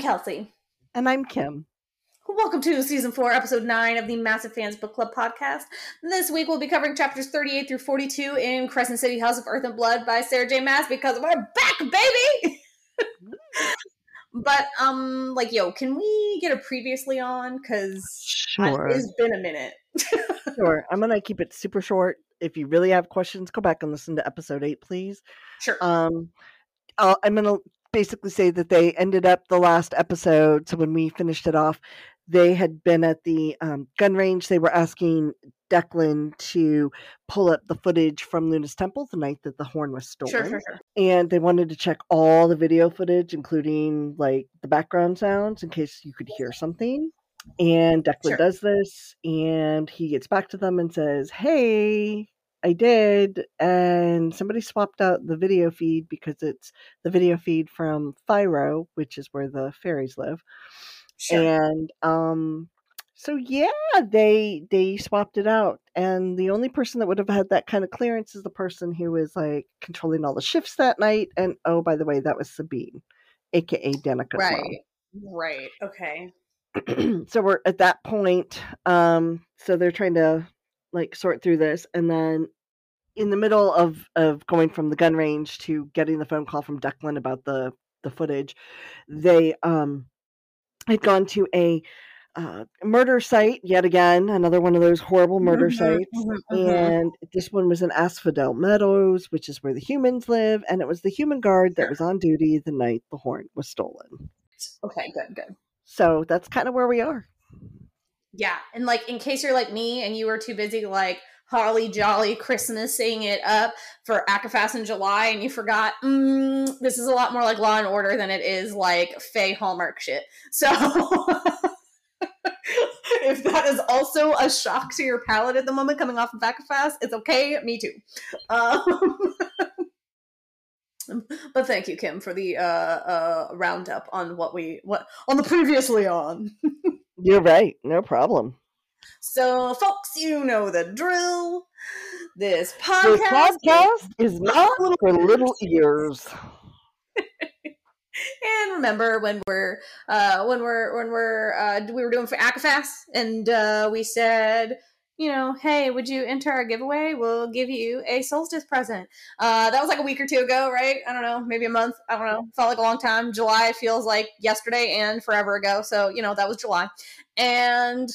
Hello. Hello. I'm Kelsey. And I'm Kim. Welcome to season four, episode nine of the Massive Fans Book Club podcast. This week we'll be covering chapters 38 through 42 in Crescent City House of Earth and Blood by Sarah J. Maas because we're back, baby! but, um, like, yo, can we get a previously on? Because Sure. it's been a minute. sure. I'm going to keep it super short. If you really have questions, go back and listen to episode eight, please. Sure. Um, I'll, I'm going to basically say that they ended up the last episode. So when we finished it off, they had been at the um, gun range. They were asking Declan to pull up the footage from Luna's temple the night that the horn was stolen. sure, sure, sure. and they wanted to check all the video footage, including like the background sounds, in case you could hear something. And Declan does this, and he gets back to them and says, "Hey, I did, and somebody swapped out the video feed because it's the video feed from FiRo, which is where the fairies live." Sure. and um so yeah they they swapped it out and the only person that would have had that kind of clearance is the person who was like controlling all the shifts that night and oh by the way that was sabine aka danica's right. Right. Okay. so we're at that point um so they're trying to like sort through this and then in the middle of of going from the gun range to getting the phone call from declan about the the footage they um had gone to a uh, murder site yet again, another one of those horrible murder Mhm, sites. mhm, mhm. And this one was in Asphodel Meadows, which is where the humans live, and it was the human guard that was on duty the night the horn was stolen. Okay, good, good. So that's kind of where we are. Yeah, and like in case you're like me and you were too busy like holly jolly Christmasing it up for ACOFAS in July and you forgot, mm, this is a lot more like Law and Order than it is like Fey Hallmark shit. So if that is also a shock to your palate at the moment coming off of ACOFAS, it's okay. Me too. Um, but thank you, Kim, for the uh, uh, roundup on what we what on the previously on. You're right. No problem. So, folks, you know the drill. This This podcast, podcast is not for little ears. and remember when we're uh, when we're when we're uh, we were doing for ACOFAS, and uh, we said, you know, hey, would you enter our giveaway? We'll give you a solstice present. Uh, that was like a week or two ago, right? I don't know, maybe a month. I don't know. Felt like a long time. July feels like yesterday and forever ago. So you know that was July, and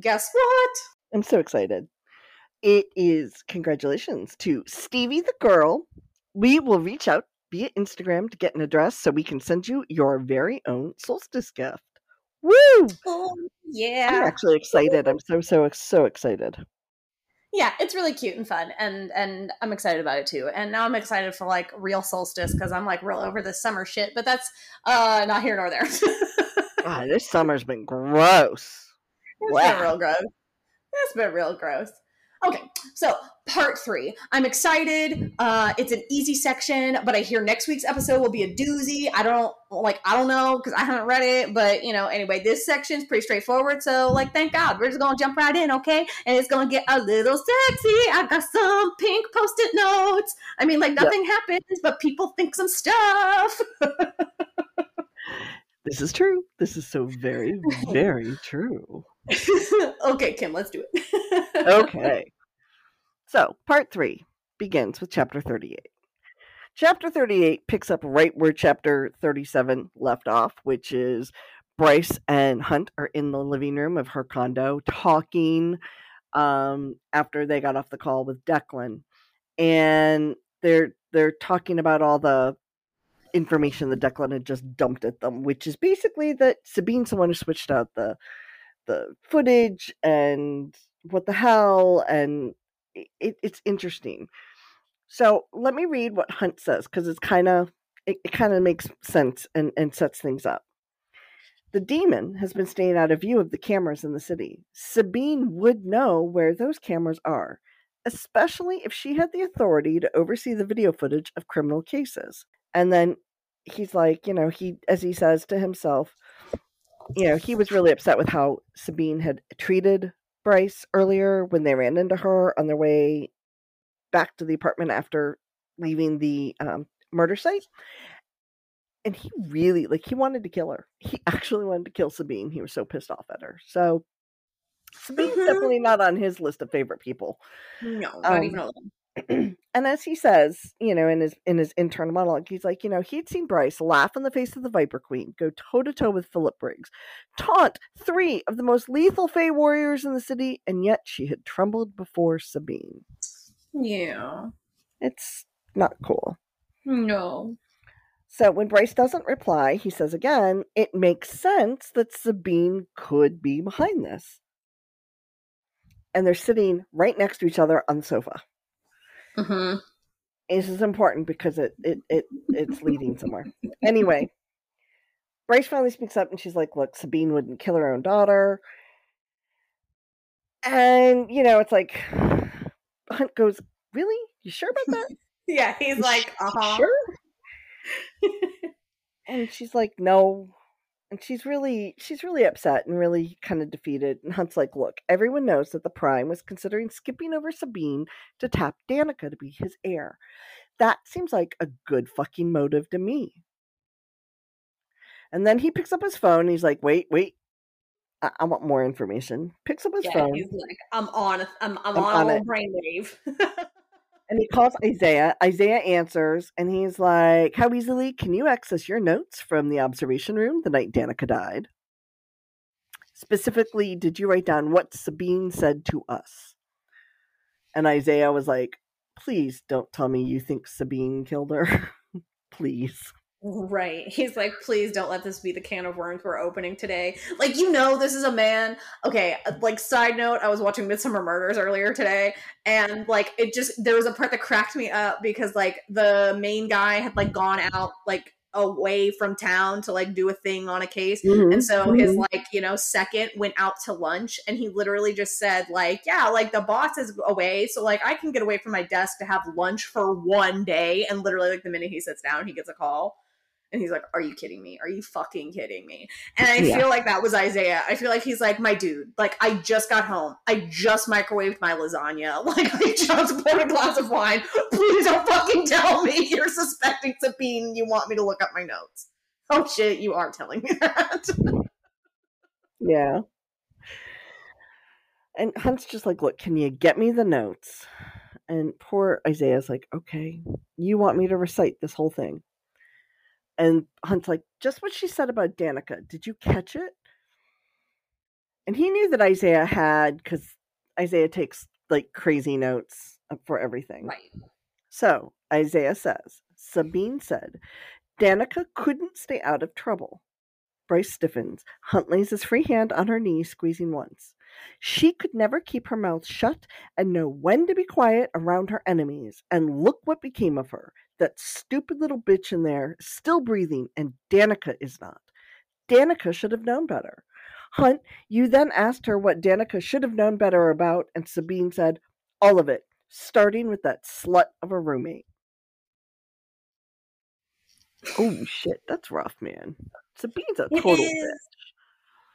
guess what? I'm so excited. It is congratulations to Stevie the girl. We will reach out via Instagram to get an address so we can send you your very own solstice gift. Woo! Oh, I'm yeah. actually excited. I'm so so so excited. yeah it's really cute and fun and and i'm excited about it too and now i'm excited for like real solstice because i'm like real over this summer shit but that's uh not here nor there it's Ah, this summer's been gross. been Wow. Been real gross it's been real gross okay so part three. I'm excited. Uh it's an easy section but i hear next week's episode will be a doozy. I don't like i don't know because i haven't read it but you know anyway this section's pretty straightforward so like thank god. We're just gonna jump right in okay? And it's gonna get a little sexy. I got some pink post-it notes. I mean like nothing happens but people think some stuff This is true. This is so very very true. okay kim let's do it okay. So, part three begins with chapter 38. Chapter 38 picks up right where chapter 37 left off, which is Bryce and Hunt are in the living room of her condo talking um, after they got off the call with Declan. And they're they're talking about all the information that Declan had just dumped at them, which is basically that Sabine's the one who switched out the the footage and what the hell and it, it's interesting. So let me read what hunt says because it's kind of it, it kind of makes sense and, and sets things up. The demon has been staying out of view of the cameras in the city. Sabine would know where those cameras are especially if she had the authority to oversee the video footage of criminal cases. And then he's like you know he as he says to himself you know, he was really upset with how Sabine had treated Bryce earlier when they ran into her on their way back to the apartment after leaving the um, murder site. and he really like he wanted to kill her. He actually wanted to kill Sabine. He was so pissed off at her. So Sabine's Mhm. definitely not on his list of favorite people. No, not Um, even a little. And as he says, you know, in his in his internal monologue, he's like, you know, he'd seen Bryce laugh in the face of the Viper Queen, go toe to toe with Philip Briggs, taunt three of the most lethal Fey warriors in the city, and yet she had trembled before Sabine. Yeah. It's not cool. No. So when Bryce doesn't reply, he says again, it makes sense that Sabine could be behind this. And they're sitting right next to each other on the sofa. Hmm This is important because it it, it it's leading somewhere. Anyway, Bryce finally speaks up and she's like, Look, Sabine wouldn't kill her own daughter. And, you know, it's like Hunt goes, Really? You sure about that? Yeah, he's You like, "Uh huh." Sure? and she's like, No. And she's really she's really upset and really kind of defeated. And Hunt's like, Look, everyone knows that the Prime was considering skipping over Sabine to tap Danica to be his heir. That seems like a good fucking motive to me. And then he picks up his phone and he's like, Wait, wait. I, I want more information. Picks up his Yeah, phone. he's like, I'm on, a- I'm, I'm, I'm on, on a brainwave. And he calls Isaiah. Isaiah answers, and he's like, How easily can you access your notes from the observation room the night Danica died? Specifically, did you write down what Sabine said to us? And Isaiah was like, Please don't tell me you think Sabine killed her. Please. Right. He's like, please don't let this be the can of worms we're opening today. Like, you know, this is a man. Okay, uh, like, side note, I was watching Midsomer Murders earlier today, and like, it just, there was a part that cracked me up because, like, the main guy had, like, gone out, like, away from town to, like, do a thing on a case. And so his like, you know, second went out to lunch and he literally just said, like, yeah, like the boss is away. So like I can get away from my desk to have lunch for one day. And literally like the minute he sits down, he gets a call. And he's like, Are you kidding me? Are you fucking kidding me? And I Yeah. feel like that was Isaiah. I feel like he's like, My dude, like I just got home. I just microwaved my lasagna. Like I just poured a glass of wine. Please don't fucking tell me you're suspecting Sabine. You want me to look up my notes. Oh shit, you are telling me that. Yeah. And Hunt's just like, look, can you get me the notes? And poor Isaiah's like, okay, you want me to recite this whole thing? And Hunt's like, just what she said about Danica. Did you catch it? And he knew that Isaiah had, because Isaiah takes like crazy notes for everything. right. So Isaiah says, Sabine said, Danica couldn't stay out of trouble. Bryce stiffens. Hunt lays his free hand on her knee, squeezing once. She could never keep her mouth shut and know when to be quiet around her enemies. And look what became of her. That stupid little bitch in there, still breathing, and Danica is not. Danica should have known better. Hunt, you then asked her what Danica should have known better about, and Sabine said, all of it, starting with that slut of a roommate. Oh shit, that's rough, man. Sabine's a total bitch.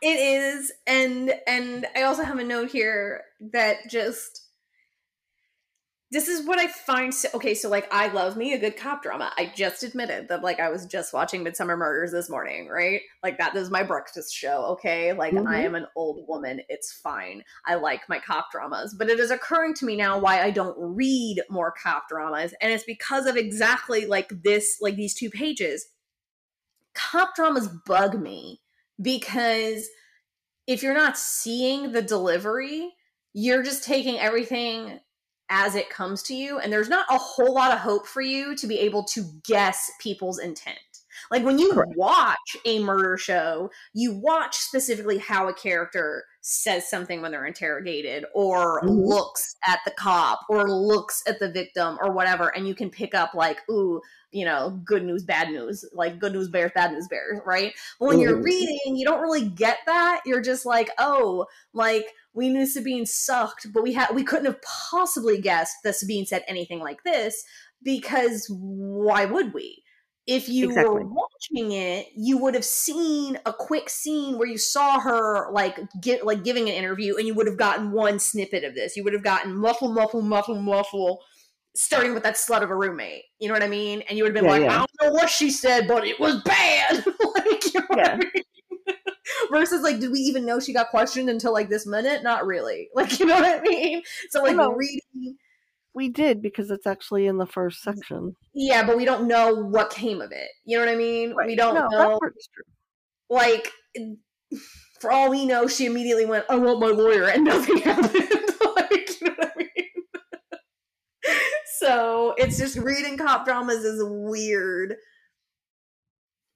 It is, and and I also have a note here that just this is what I find so okay. So like, I love me a good cop drama. I just admitted that like I was just watching Midsomer Murders this morning, right? Like that is my breakfast show. Okay, like I Mhm. am an old woman. It's fine. I like my cop dramas, but it is occurring to me now why I don't read more cop dramas, and it's because of exactly like this, like these two pages. Cop dramas bug me because if you're not seeing the delivery, you're just taking everything as it comes to you, and there's not a whole lot of hope for you to be able to guess people's intent. Like when you Correct. watch a murder show, you watch specifically how a character says something when they're interrogated, or Mhm. looks at the cop, or looks at the victim, or whatever, and you can pick up, like, ooh, you know, good news, bad news, like good news bears, bad news bears, right? But when you're Mhm. reading, you don't really get that. You're just like, oh, like we knew Sabine sucked, but we had we couldn't have possibly guessed that Sabine said anything like this because why would we? If you Exactly. were watching it, you would have seen a quick scene where you saw her like get like giving an interview, and you would have gotten one snippet of this. You would have gotten muffle, muffle, muffle, muffle, starting with that slut of a roommate. You know what I mean? And you would have been Yeah, like, yeah. I don't know what she said, but it was bad. like, you know what I mean? Versus, like, did we even know she got questioned until like this minute? Not really. Like, you know what I mean? So, like, reading, We did because it's actually in the first section. yeah, but we don't know what came of it. You know what I mean? We don't no, know. that part is true. Like, for all we know, she immediately went, "I want my lawyer," and nothing happened. like, you know what I mean? so it's just reading cop dramas is weird.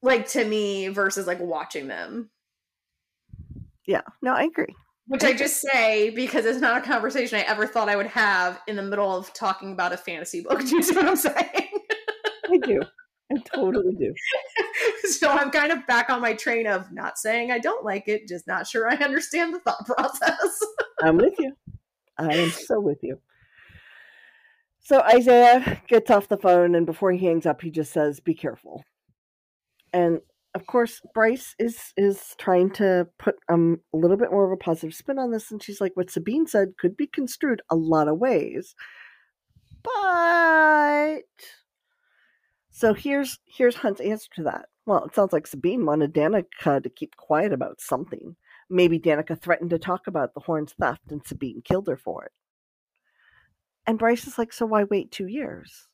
Like to me, versus like watching them. Yeah, no, I agree. Which I just say because it's not a conversation I ever thought I would have in the middle of talking about a fantasy book. Do you see what I'm saying? I do. I totally do. so I'm kind of back on my train of not saying I don't like it, just not sure I understand the thought process. I'm with you. I am so with you. So Isaiah gets off the phone, and before he hangs up, he just says, "Be careful." And of course, Bryce is is trying to put um, a little bit more of a positive spin on this, and she's like, "What Sabine said could be construed a lot of ways, but." So here's here's Hunt's answer to that. Well, it sounds like Sabine wanted Danica to keep quiet about something. Maybe Danica threatened to talk about the horn's theft and Sabine killed her for it. And Bryce is like, so why wait two years?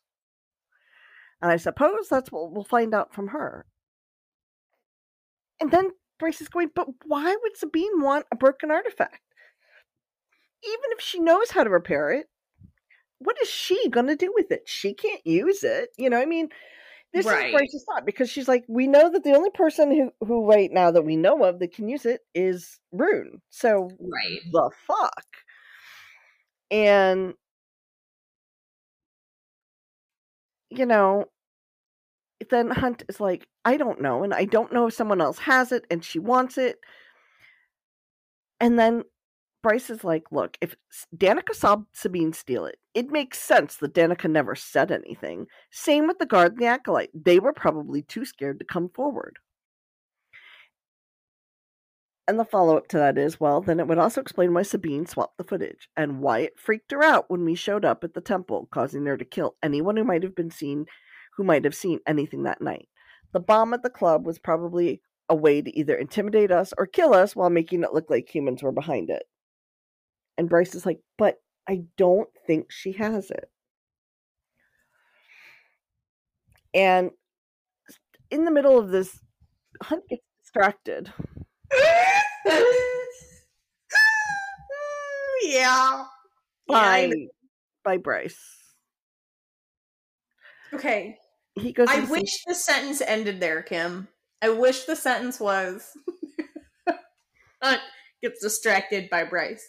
And I suppose that's what we'll find out from her. And then Bryce is going, but why would Sabine want a broken artifact? Even if she knows how to repair it, what is she going to do with it? She can't use it. You know, I mean, this Right. is Bryce's thought because she's like, we know that the only person who, who right now that we know of that can use it is Ruhn. So Right. the fuck? And you know, then Hunt is like, I don't know, and I don't know if someone else has it and she wants it. And then Bryce is like, look, if Danica saw Sabine steal it, it makes sense that Danica never said anything. Same with the guard and the acolyte. They were probably too scared to come forward. And the follow up to that is, well, then it would also explain why Sabine swapped the footage and why it freaked her out when we showed up at the temple, causing her to kill anyone who might have been seen, who might have seen anything that night. The bomb at the club was probably a way to either intimidate us or kill us while making it look like humans were behind it. And Bryce is like, but I don't think she has it. And in the middle of this, Hunt gets distracted. yeah. by Yeah, by Bryce. Okay. He goes. I wish the sentence ended there, Kim. I wish the sentence was Hunt gets distracted by Bryce.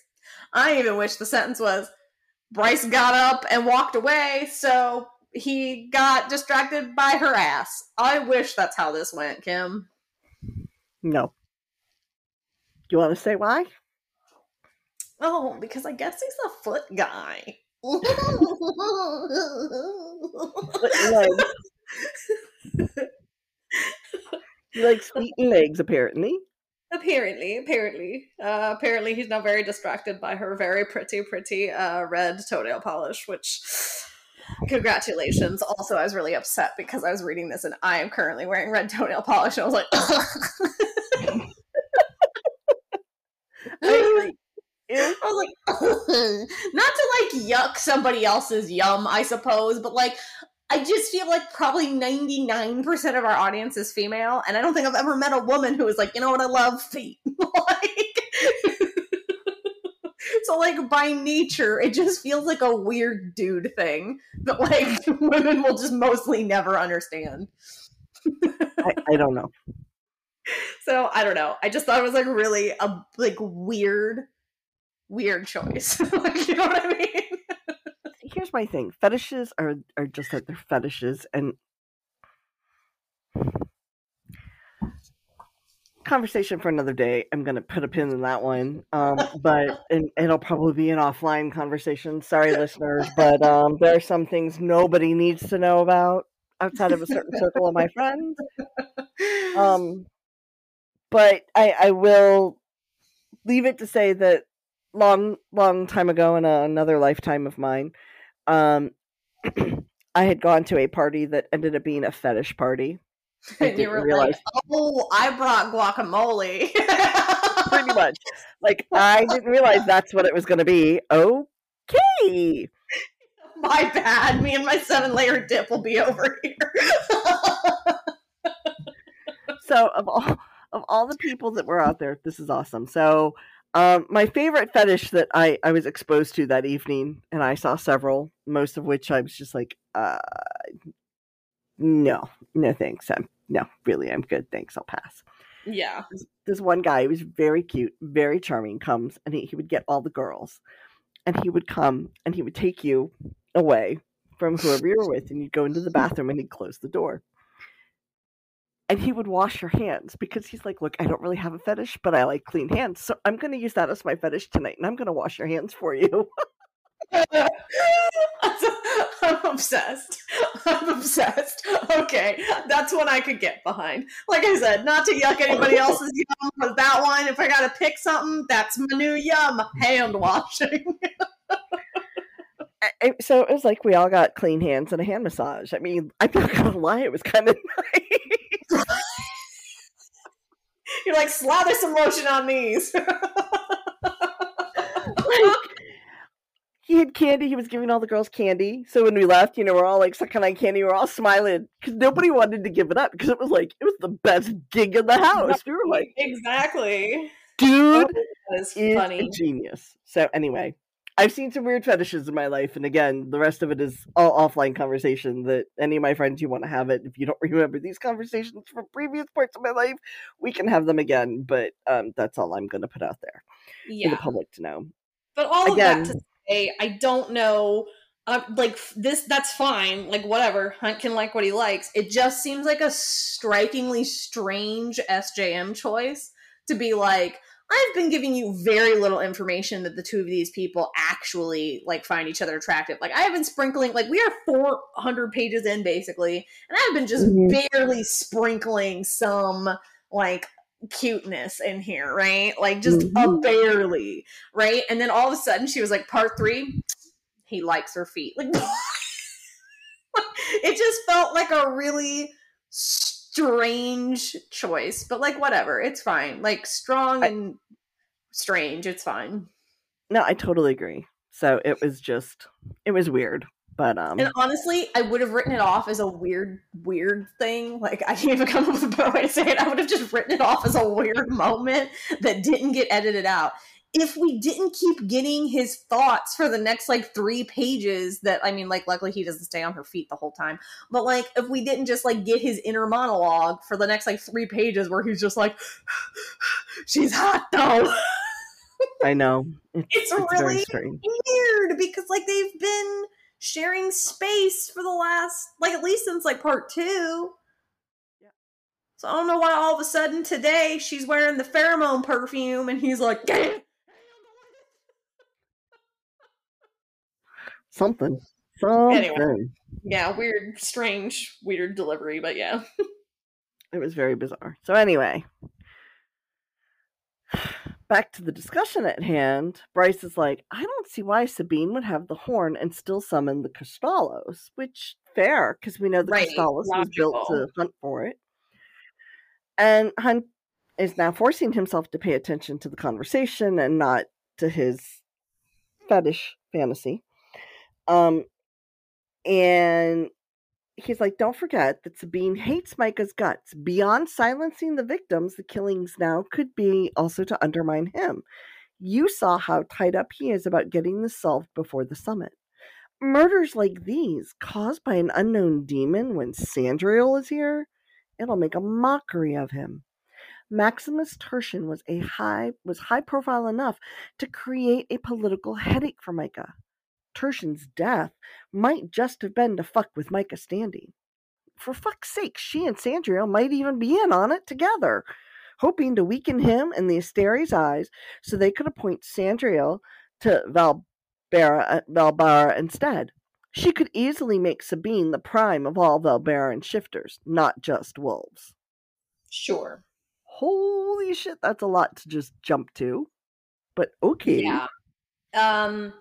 I even wish the sentence was Bryce got up and walked away, so he got distracted by her ass. I wish that's how this went, Kim. no. You want to say why? Oh, because I guess he's a foot guy. He likes and legs, apparently. Apparently, apparently, uh, apparently, he's now very distracted by her very pretty, pretty uh, red toenail polish. Which, congratulations! Also, I was really upset because I was reading this and I am currently wearing red toenail polish, and I was like, I I was like, not to like yuck somebody else's yum, I suppose, but like, I just feel like probably 99% of our audience is female, and I don't think I've ever met a woman who was like, you know what, I love feet. like, so, like, by nature, it just feels like a weird dude thing that, like, women will just mostly never understand. I, I don't know. So, I don't know. I just thought it was, like, really a, like, weird, weird choice. like, you know what I mean? Here's my thing: fetishes are are just that they're fetishes, and conversation for another day. I'm gonna put a pin in that one, um, but and it'll probably be an offline conversation. Sorry, listeners, but um, there are some things nobody needs to know about outside of a certain circle of my friends. Um, but I, I will leave it to say that long, long time ago in a, another lifetime of mine, um, I had gone to a party that ended up being a fetish party. I And you didn't were realize like, "Oh, I brought guacamole." pretty much. Like I didn't realize that's what it was going to be. Okay. My bad. Me and my seven layer dip will be over here. So of all of all the people that were out there, this is awesome. So um, my favorite fetish that I, I was exposed to that evening, and I saw several, most of which I was just like, uh, no, no thanks. I'm no, really, I'm good. Thanks. I'll pass. yeah. This, this one guy who was very cute, very charming, comes and he, he would get all the girls, and he would come and he would take you away from whoever you were with, and you'd go into the bathroom and he'd close the door. And he would wash your hands because he's like, Look, I don't really have a fetish, but I like clean hands. So I'm going to use that as my fetish tonight and I'm going to wash your hands for you. I'm obsessed. I'm obsessed. Okay, that's one I could get behind. Like I said, not to yuck anybody else's yum, but that one, if I gotta pick something, that's my new yum. Hand washing. So it was like we all got clean hands and a hand massage. I mean, I'm not going to lie, it was kind of nice. You're like, slather some lotion on these. like he had candy. He was giving all the girls candy. So when we left, you know, we're all like sucking on candy. We're all smiling because nobody wanted to give it up because it was like it was the best gig in the house. We were like, exactly. dude That's is funny. a genius. So anyway, I've seen some weird fetishes in my life, and again, the rest of it is all offline conversation. That any of my friends you want to have it. If you don't remember these conversations from previous parts of my life, we can have them again. But um, that's all I'm going to put out there for the public to know. But all Again- of that to say, I don't know. Uh, like this, that's fine. Like whatever, Hunt can like what he likes. It just seems like a strikingly strange SJM choice to be like, I've been giving you very little information that the two of these people actually like find each other attractive. Like I have been sprinkling, like we are 400 pages in basically, and I've been just Mhm. barely sprinkling some like cuteness in here, right? Like just a Mhm. barely, right? And then all of a sudden she was like, part three, he likes her feet. Like it just felt like a really strange choice. But like whatever, it's fine. Like strong I- and strange, it's fine. No, I totally agree. So it was just it was weird. But um And honestly, I would have written it off as a weird, weird thing. Like I can't even come up with a better way to say it. I would have just written it off as a weird moment that didn't get edited out. If we didn't keep getting his thoughts for the next like three pages, that I mean, like luckily he doesn't stay on her feet the whole time. But like if we didn't just like get his inner monologue for the next like three pages where he's just like, She's hot though. I know. It's, It's it's really weird because like they've been sharing space for the last like at least since like part two. Yeah. So I don't know why all of a sudden today she's wearing the pheromone perfume and he's like, "Damn." Something. Something. Anyway. yeah, weird, strange, weird delivery, but yeah. It was very bizarre. So anyway, back to the discussion at hand. Bryce is like, I don't see why Sabine would have the horn and still summon the Kristallos, which fair because we know the Right, Kristallos was built to hunt for it. And Hunt is now forcing himself to pay attention to the conversation and not to his fetish fantasy. Um, and he's like, don't forget that Sabine hates Micah's guts. Beyond silencing the victims, the killings now could be also to undermine him. You saw how tied up he is about getting this solved before the summit. Murders like these, caused by an unknown demon when Sandriel is here, it'll make a mockery of him. Maximus Tertian was a high was high profile enough to create a political headache for Micah. Tertian's death might just have been to fuck with Micah standing. For fuck's sake, she and Sandriel might even be in on it together, hoping to weaken him in the Asteri's eyes so they could appoint Sandriel to Valbara, Valbara instead. She could easily make Sabine the prime of all Valbaran shifters, not just wolves. Sure. Holy shit, that's a lot to just jump to. But okay. Yeah. Um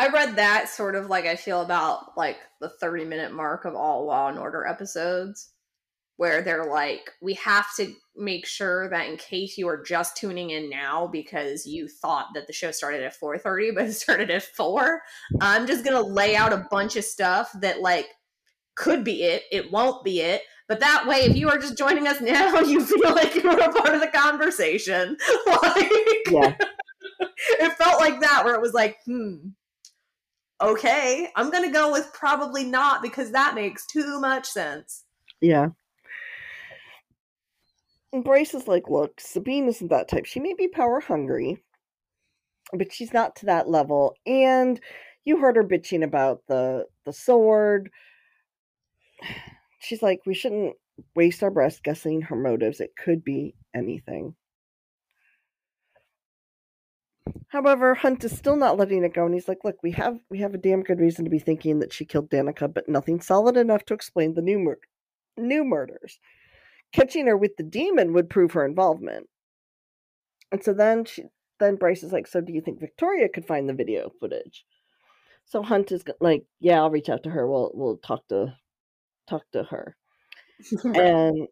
I read that sort of like I feel about like the 30 minute mark of all Law and Order episodes where they're like we have to make sure that in case you are just tuning in now because you thought that the show started at 4:30 but it started at 4 I'm just going to lay out a bunch of stuff that like could be it it won't be it but that way if you are just joining us now you feel like you're a part of the conversation like Yeah. it felt like that where it was like hmm okay i'm gonna go with probably not because that makes too much sense Yeah. And Bryce is like, look, Sabine isn't that type. She may be power hungry, but she's not to that level. And you heard her bitching about the the sword. She's like, we shouldn't waste our breath guessing her motives. It could be anything. However, Hunt is still not letting it go, and he's like, "Look, we have we have a damn good reason to be thinking that she killed Danica, but nothing solid enough to explain the new mur- new murders. Catching her with the demon would prove her involvement." And so then she then Bryce is like, "So do you think Viktoria could find the video footage?" So Hunt is like, "Yeah, I'll reach out to her. We'll we'll talk to talk to her." and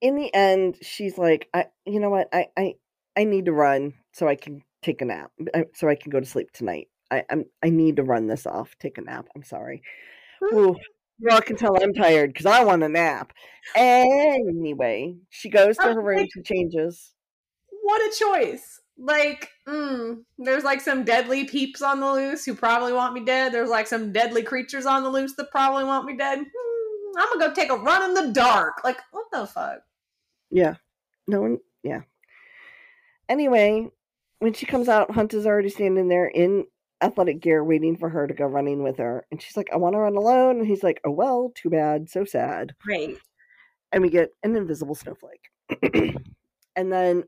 in the end she's like i you know what i i i need to run so i can take a nap uh, so i can go to sleep tonight. I i'm i need to run this off take a nap i'm sorry. Ooh, you all can tell i'm tired because i want a nap. Anyway she goes to Oh, her room she changes. What a choice. Like mm, there's like some deadly peeps on the loose who probably want me dead. There's like some deadly creatures on the loose that probably want me dead. Hmm, i'm gonna go take a run in the dark. Like what the fuck? Yeah. No one yeah anyway when she comes out hunt is already standing there in athletic gear waiting for her to go running with her. And she's like i want to run alone. And he's like oh well too bad. So sad. Right. and we get an invisible snowflake. And then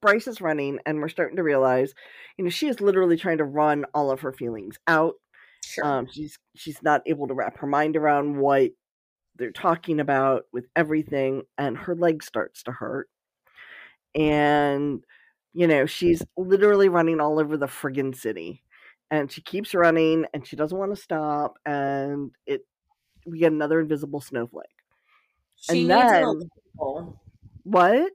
bryce is running and we're starting to realize you know she is literally trying to run all of her feelings out. Sure. Um she's she's not able to wrap her mind around what they're talking about with everything and her leg starts to hurt. And you know she's literally running all over the friggin city and she keeps running and she doesn't want to stop and it we get another invisible snowflake. She and needs an elliptical. What?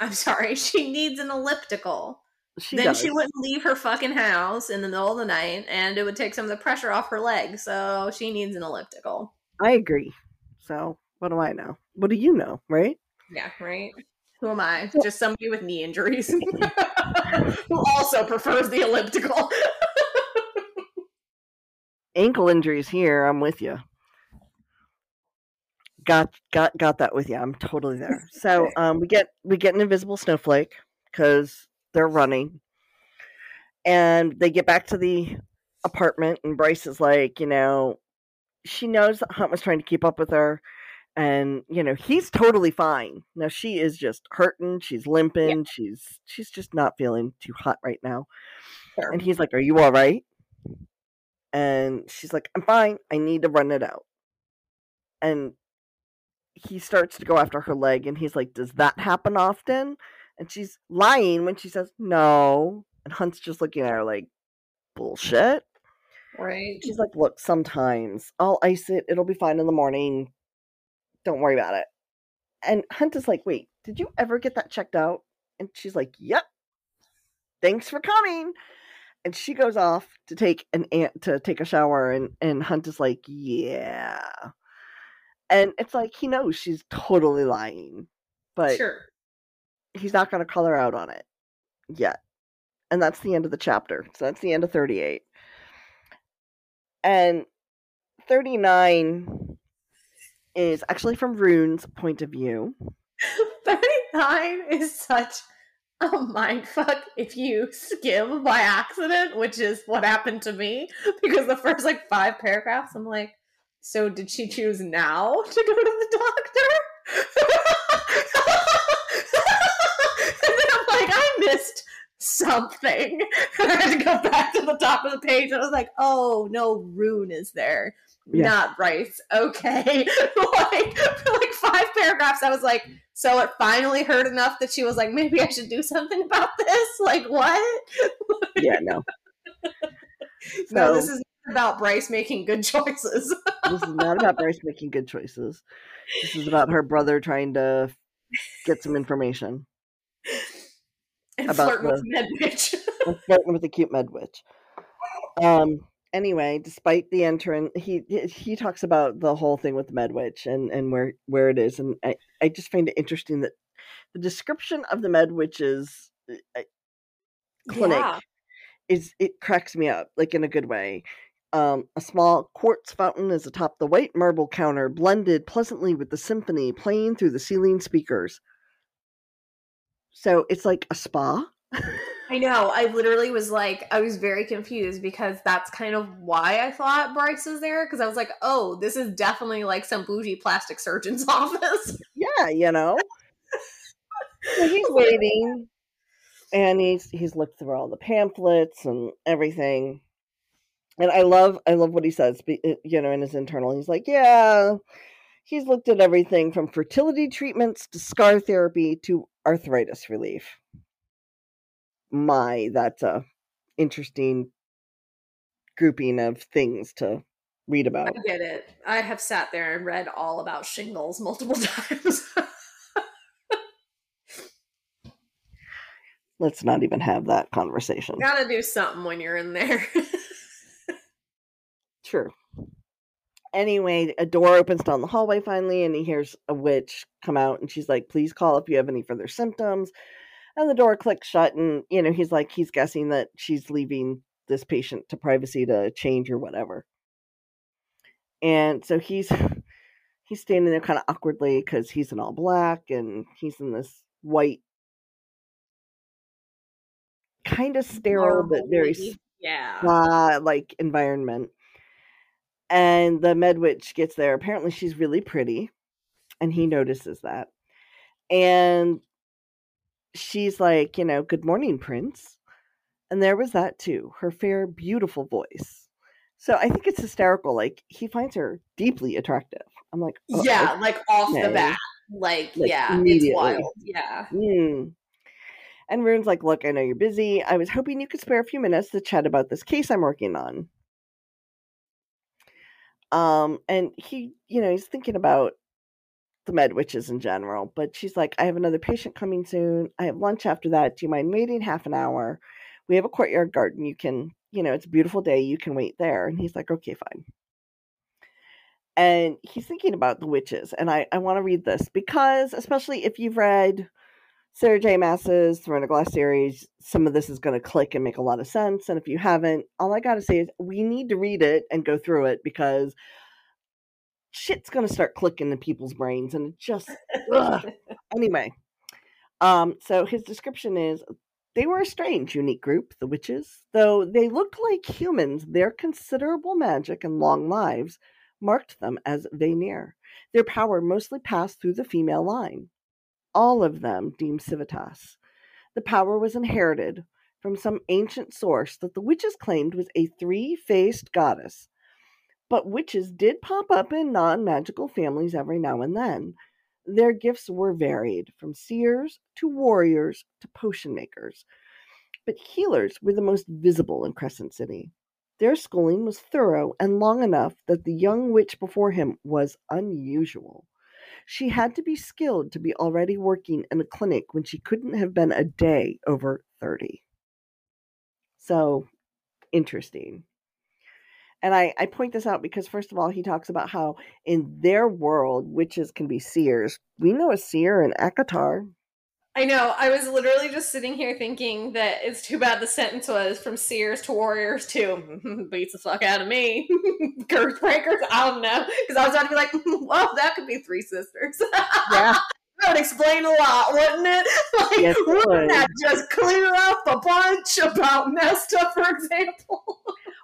I'm sorry she needs an elliptical. She then does. she wouldn't leave her fucking house in the middle of the night and it would take some of the pressure off her leg so she needs an elliptical. I agree. So what do i know? What do you know right? Yeah, right. Who am I? Just somebody with knee injuries. Who also prefers the elliptical. ankle injuries here i'm with you got got got that with you i'm totally there. So um we get we get an invisible snowflake because they're running. And they get back to the apartment and bryce is like you know she knows that hunt was trying to keep up with her and you know he's totally fine now she is just hurting she's limping she's she's just not feeling too hot right now Sure. and he's like, Are you all right? And she's like, I'm fine. I need to run it out. And he starts to go after her leg, and he's like, Does that happen often? And she's lying when she says, No. And Hunt's just looking at her like, Bullshit. Right. She's like, Look, sometimes I'll ice it. It'll be fine in the morning. Don't worry about it. And Hunt is like, Wait, did you ever get that checked out? And she's like, Yep. Thanks for coming and she goes off to take an ant to take a shower and and hunt is like yeah and it's like he knows she's totally lying but Sure. he's not going to call her out on it yet and that's the end of the chapter so that's the end of 38 and 39 is actually from Ruhn's point of view 39 is such a mind fuck if you skim by accident, which is what happened to me. Because the first like five paragraphs, I'm like, so did she choose now to go to the doctor? and then I'm like, I missed something. And I had to go back to the top of the page. And I was like, oh no, Ruhn is there. Yeah. Not Bryce. Okay. like for like five paragraphs, I was like, so it finally hurt enough that she was like, maybe I should do something about this. Like what? yeah no no, this is about Bryce making good choices. this is not about Bryce making good choices. This is about her brother trying to get some information. And about flirting the, with Medwitch. flirting with the cute Medwitch. Um anyway, despite the entrance, he he talks about the whole thing with the Medwitch and and where where it is, and I I just find it interesting that the description of the Medwitch's uh, clinic yeah. is it cracks me up like in a good way. Um, a small quartz fountain is atop the white marble counter, blended pleasantly with the symphony playing through the ceiling speakers. So it's like a spa. I know. I literally was like, I was very confused because that's kind of why I thought Bryce was there. Because I was like, oh, this is definitely like some bougie plastic surgeon's office. Yeah, you know. so he's waiting, and he's he's looked through all the pamphlets and everything. And I love I love what he says. Uh, you know, in his internal, he's like, yeah. He's looked at everything from fertility treatments to scar therapy to arthritis relief my that's a interesting grouping of things to read about. I get it. I have sat there and read all about shingles multiple times. Let's not even have that conversation. You gotta do something when you're in there. True. Anyway, a door opens down the hallway finally, and he hears a witch come out, and she's like, Please call if you have any further symptoms and the door clicks shut and you know he's like he's guessing that she's leaving this patient to privacy to change or whatever. And so he's he's standing there kind of awkwardly because he's in all black and he's in this white kind of sterile but very yeah. uh, like environment. And the medwitch gets there. Apparently she's really pretty and he notices that. And she's like, you know, good morning, Prince. And there was that too, her fair, beautiful voice. So I think it's hysterical. Like he finds her deeply attractive. I'm like, oh, yeah, like off the bat, like, like yeah, it's wild. Yeah. Mm. And Ruhn's like, look, I know you're busy. I was hoping you could spare a few minutes to chat about this case I'm working on. Um, and he, you know, he's thinking about the med witches in general. But she's like, I have another patient coming soon. I have lunch after that. Do you mind waiting half an hour? We have a courtyard garden. You can, you know, it's a beautiful day. You can wait there. And he's like, okay, fine. And he's thinking about the witches. And I, I want to read this because, especially if you've read Sarah J. Maas's Throne of Glass series, some of this is going to click and make a lot of sense. And if you haven't, all I got to say is we need to read it and go through it because shit's gonna start clicking in people's brains and it just anyway um so his description is they were a strange unique group the witches though they looked like humans their considerable magic and long lives marked them as Vanir. Their power mostly passed through the female line. All of them deemed civitas. The power was inherited from some ancient source that the witches claimed was a three faced goddess but witches did pop up in non magical families every now and then. Their gifts were varied, from seers to warriors to potion makers. But healers were the most visible in Crescent City. Their schooling was thorough and long enough that the young witch before him was unusual. She had to be skilled to be already working in a clinic when she couldn't have been a day over 30. So, interesting. And I, I point this out because, first of all, he talks about how in their world, witches can be seers. We know a seer in ACOTAR. I know. I was literally just sitting here thinking that it's too bad the sentence was from seers to warriors to beats the fuck out of me. Curse breakers. I don't know. Because I was about to be like, well, that could be three sisters. yeah. That would explain a lot, wouldn't it? Like, yes, it wouldn't would. that just clear up a bunch about Nesta, for example?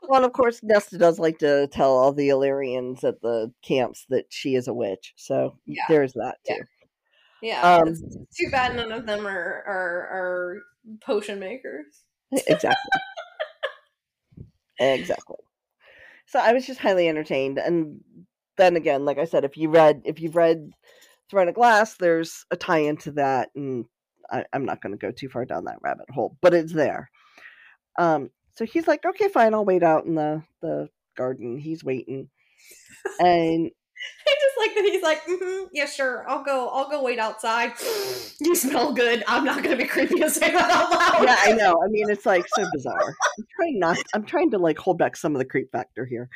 Well, of course, Nesta does like to tell all the Illyrians at the camps that she is a witch. So yeah. there's that too. Yeah. Um, too bad none of them are are, are potion makers. Exactly. exactly. So I was just highly entertained, and then again, like I said, if you read if you've read Throne of Glass, there's a tie into that, and I, am not going to go too far down that rabbit hole, but it's there. Um, So he's like, okay, fine, I'll wait out in the, the garden. He's waiting. And I just like that he's like, mm-hmm, yeah, sure, I'll go, I'll go wait outside. you smell good. I'm not gonna be creepy and say that out loud. yeah, I know. I mean, it's like so bizarre. I'm trying not. I'm trying to like hold back some of the creep factor here.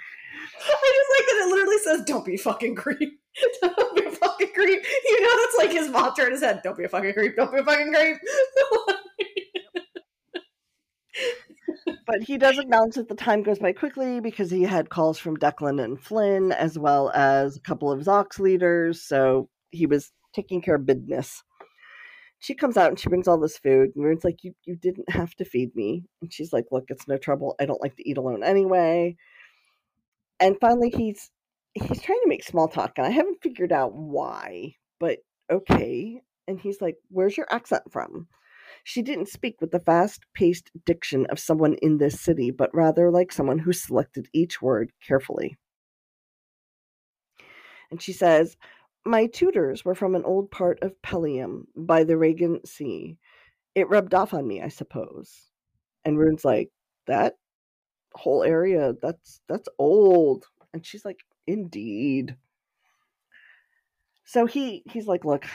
I just like that it literally says, "Don't be fucking creep." Don't be a fucking creep. You know, that's like his mantra in his head. Don't be a fucking creep. Don't be a fucking creep. But he does acknowledge that the time goes by quickly because he had calls from Declan and Flynn, as well as a couple of his Aux leaders. So he was taking care of business. She comes out and she brings all this food, and Ruhn's like, "You you didn't have to feed me." And she's like, "Look, it's no trouble. I don't like to eat alone anyway." And finally, he's he's trying to make small talk, and I haven't figured out why, but okay. And he's like, "Where's your accent from?" She didn't speak with the fast paced diction of someone in this city, but rather like someone who selected each word carefully. And she says, My tutors were from an old part of Pelium by the Rhagan Sea. It rubbed off on me, I suppose. And Ruhn's like, That whole area, that's that's old. And she's like, Indeed. So he he's like, Look,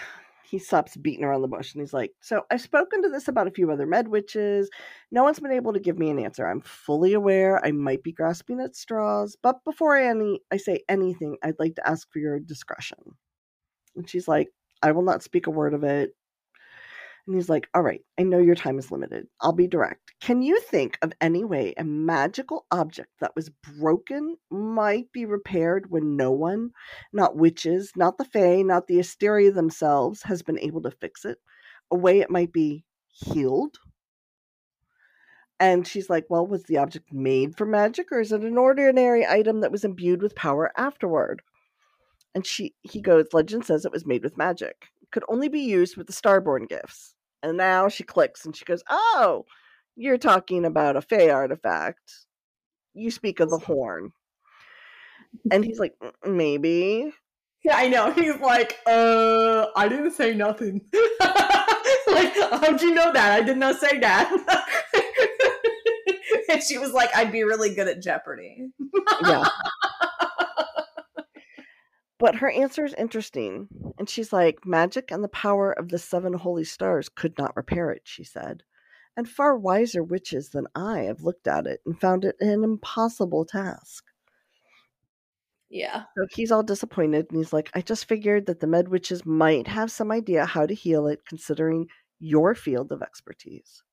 he stops beating around the bush and he's like, So I've spoken to this about a few other med witches. No one's been able to give me an answer. I'm fully aware I might be grasping at straws, but before I any I say anything, I'd like to ask for your discretion. And she's like, I will not speak a word of it. And he's like, All right, I know your time is limited. I'll be direct. Can you think of any way a magical object that was broken might be repaired when no one, not witches, not the Fae, not the Asteri themselves, has been able to fix it? A way it might be healed? And she's like, Well, was the object made for magic or is it an ordinary item that was imbued with power afterward? And she he goes, Legend says it was made with magic. Could only be used with the starborn gifts. And now she clicks and she goes, Oh, you're talking about a Fae artifact. You speak of the horn. And he's like, Maybe. Yeah, I know. He's like, uh, I didn't say nothing. like, how'd you know that? I did not say that. and she was like, I'd be really good at Jeopardy. Yeah. But her answer is interesting. And she's like, Magic and the power of the seven holy stars could not repair it, she said. And far wiser witches than I have looked at it and found it an impossible task. Yeah. So he's all disappointed and he's like, I just figured that the med witches might have some idea how to heal it considering your field of expertise.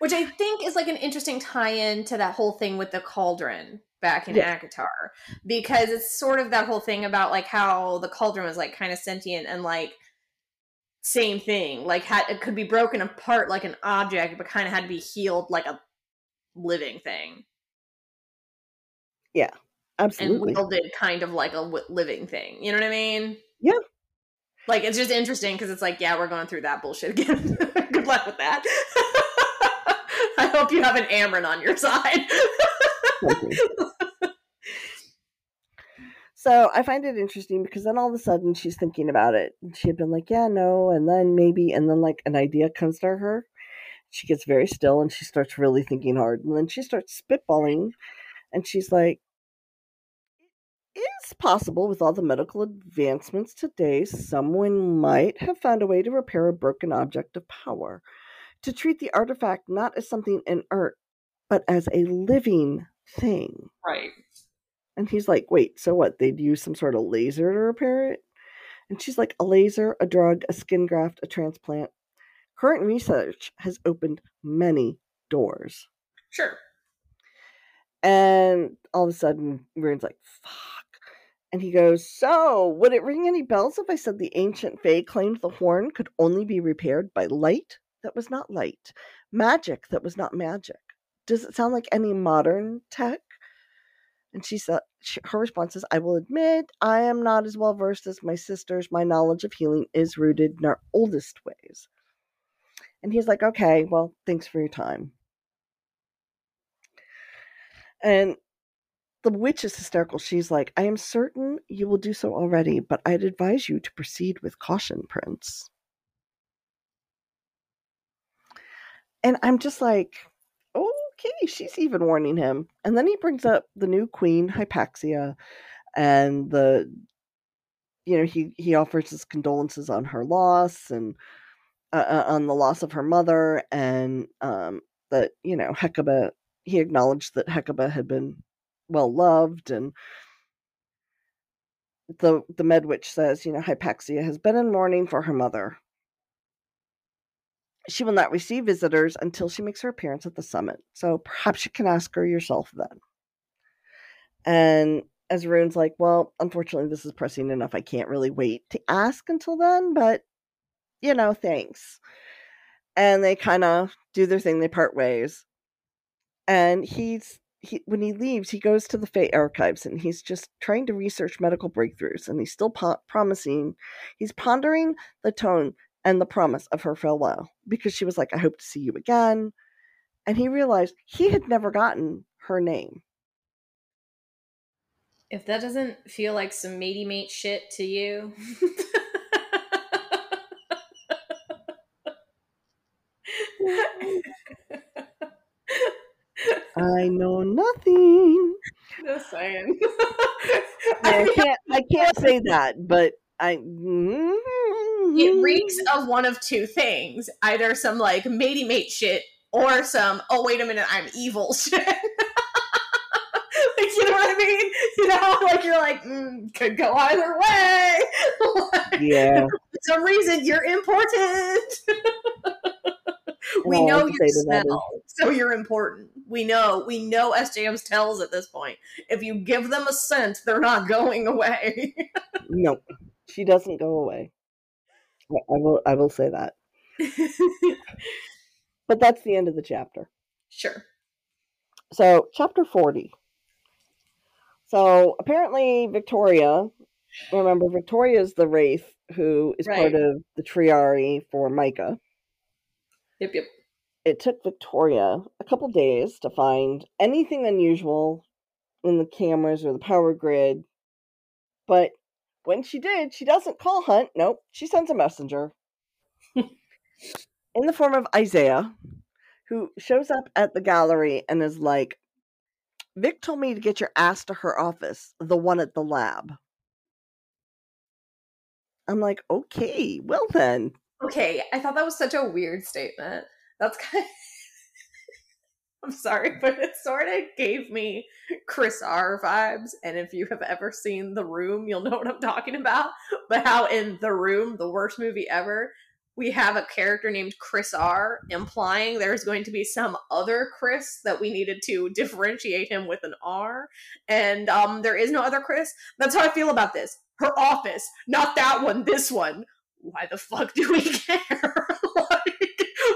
Which I think is like an interesting tie in to that whole thing with the cauldron back in yeah. ACOTAR. Because it's sort of that whole thing about like how the cauldron was like kind of sentient and like same thing. Like had it could be broken apart like an object, but kind of had to be healed like a living thing. Yeah. Absolutely. And wielded kind of like a living thing. You know what I mean? Yeah. Like it's just interesting because it's like, yeah, we're going through that bullshit again. Good luck with that. I hope you have an Amren on your side. so I find it interesting because then all of a sudden she's thinking about it. She had been like, yeah, no, and then maybe, and then like an idea comes to her. She gets very still and she starts really thinking hard. And then she starts spitballing and she's like, it's possible with all the medical advancements today, someone might have found a way to repair a broken object of power, to treat the artifact not as something inert, but as a living thing. Right. And he's like, wait, so what? They'd use some sort of laser to repair it? And she's like, a laser, a drug, a skin graft, a transplant. Current research has opened many doors. Sure. And all of a sudden, Ruhn's like, fuck. And he goes, So, would it ring any bells if I said the ancient Fae claimed the horn could only be repaired by light that was not light, magic that was not magic? Does it sound like any modern tech? And she said, she, her response is, I will admit, I am not as well versed as my sisters. My knowledge of healing is rooted in our oldest ways. And he's like, okay, well, thanks for your time. And the witch is hysterical. She's like, I am certain you will do so already, but I'd advise you to proceed with caution, Prince. And I'm just like, okay, she's even warning him. And then he brings up the new queen, Hypaxia, and the you know he he offers his condolences on her loss and uh, uh on the loss of her mother and um that you know Hecuba he acknowledged that Hecuba had been well loved and the the Medwitch says, you know, Hypaxia has been in mourning for her mother. She will not receive visitors until she makes her appearance at the summit. So perhaps you can ask her yourself then. And Ezroon's like, well, unfortunately, this is pressing enough. I can't really wait to ask until then, but you know, thanks. And they kind of do their thing. They part ways. And he's he when he leaves, he goes to the Fae archives and he's just trying to research medical breakthroughs. And he's still po- promising. He's pondering the tone and the promise of her farewell because she was like, "I hope to see you again." And he realized he had never gotten her name. If that doesn't feel like some matey mate shit to you. I know nothing. Just saying. I can't. I can't say that, but I. Mm-hmm. It reeks of one of two things: either some like matey mate shit, or some oh wait a minute, I'm evil shit. like, you know what I mean? You know, like you're like mm, could go either way. like, Yeah. For some reason, you're important. we I know you say to that is- smell, so you're important. We know. We know SJM's tells at this point. If you give them a scent, they're not going away. No, she doesn't go away. I will. I will say that. But that's the end of the chapter. sure. So, chapter 40. So, apparently, Viktoria, remember, Viktoria is the Wraith who is part of the triarii for Micah. Yep, yep. It took Viktoria a couple days to find anything unusual in the cameras or the power grid. But when she did, she doesn't call Hunt. Nope, she sends a messenger in the form of Isaiah, who shows up at the gallery and is like, Vic told me to get your ass to her office, the one at the lab. I'm like, okay, well then. Okay, I thought that was such a weird statement. That's kind of. I'm sorry, but it sort of gave me Chris R vibes. And if you have ever seen The Room, you'll know what I'm talking about. But how in The Room, the worst movie ever, we have a character named Chris R, implying there's going to be some other Chris that we needed to differentiate him with an R. And um, there is no other Chris. That's how I feel about this. Her office, not that one, this one why the fuck do we care?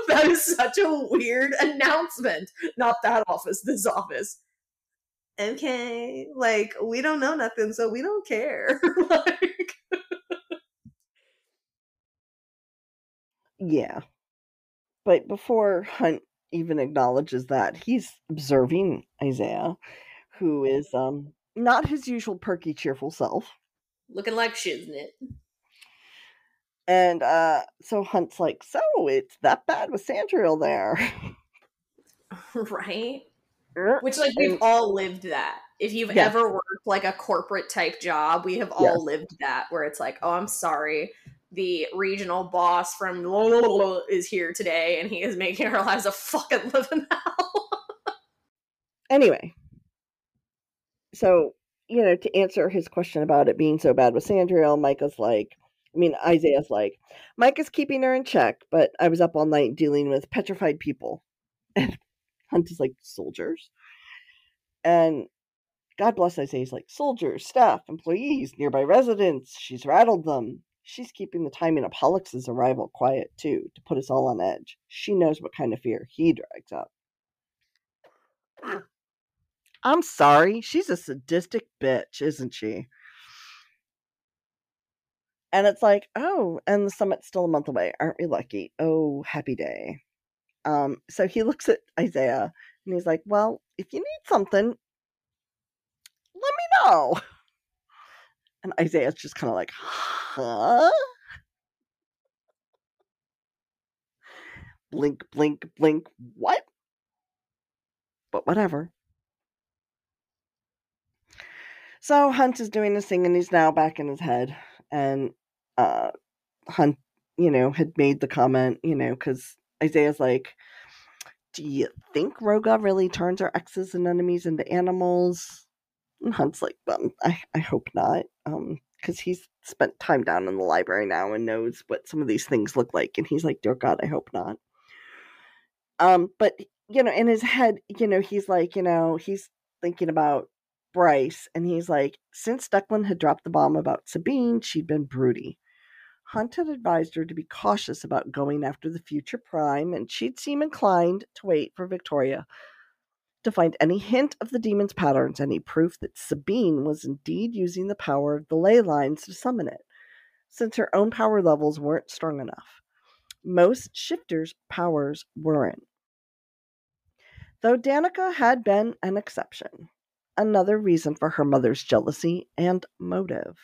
Like, that is such a weird announcement. Not that office, this office. Okay, like we don't know nothing, so we don't care. like, Yeah. But before Hunt even acknowledges that, he's observing Isaiah, who is um not his usual perky, cheerful self. looking like shiznit. And uh so Hunt's like, So it's that bad with Sandriel there. right? Which, like, we've all lived that. If you've Yes. ever worked like a corporate type job, we have all Yes. lived that where it's like, oh, I'm sorry. The regional boss from is here today and he is making our lives a fucking living hell. anyway. So, you know, to answer his question about it being so bad with Sandriel, Micah's like I mean, Isaiah's like, Mike is keeping her in check, but I was up all night dealing with petrified people. And Hunt is like, soldiers? And God bless Isaiah's like, soldiers, staff, employees, nearby residents. She's rattled them. She's keeping the timing of Pollux' arrival quiet, too, to put us all on edge. She knows what kind of fear he drags up. I'm sorry. She's a sadistic bitch, isn't she? And it's like, oh, and the summit's still a month away. Aren't we lucky? Oh, happy day. Um, so he looks at Isaiah and he's like, well, if you need something, let me know. And Isaiah's just kind of like, huh? Blink, blink, blink. What? but whatever. So Hunt is doing this thing and he's now back in his head. And uh, Hunt, you know, had made the comment, you know, because Isaiah's like, Do you think Roga really turns our exes and enemies into animals? And Hunt's like, um, I, I hope not. Um, because he's spent time down in the library now and knows what some of these things look like. And he's like, Dear God, I hope not. Um, but you know, in his head, you know, he's like, you know, he's thinking about Bryce, and he's like, since Declan had dropped the bomb about Sabine, she'd been broody. Hunt had advised her to be cautious about going after the future prime, and she'd seem inclined to wait for Viktoria to find any hint of the demon's patterns, any proof that Sabine was indeed using the power of the ley lines to summon it, since her own power levels weren't strong enough. Most shifters' powers weren't. Though Danica had been an exception another reason for her mother's jealousy and motive.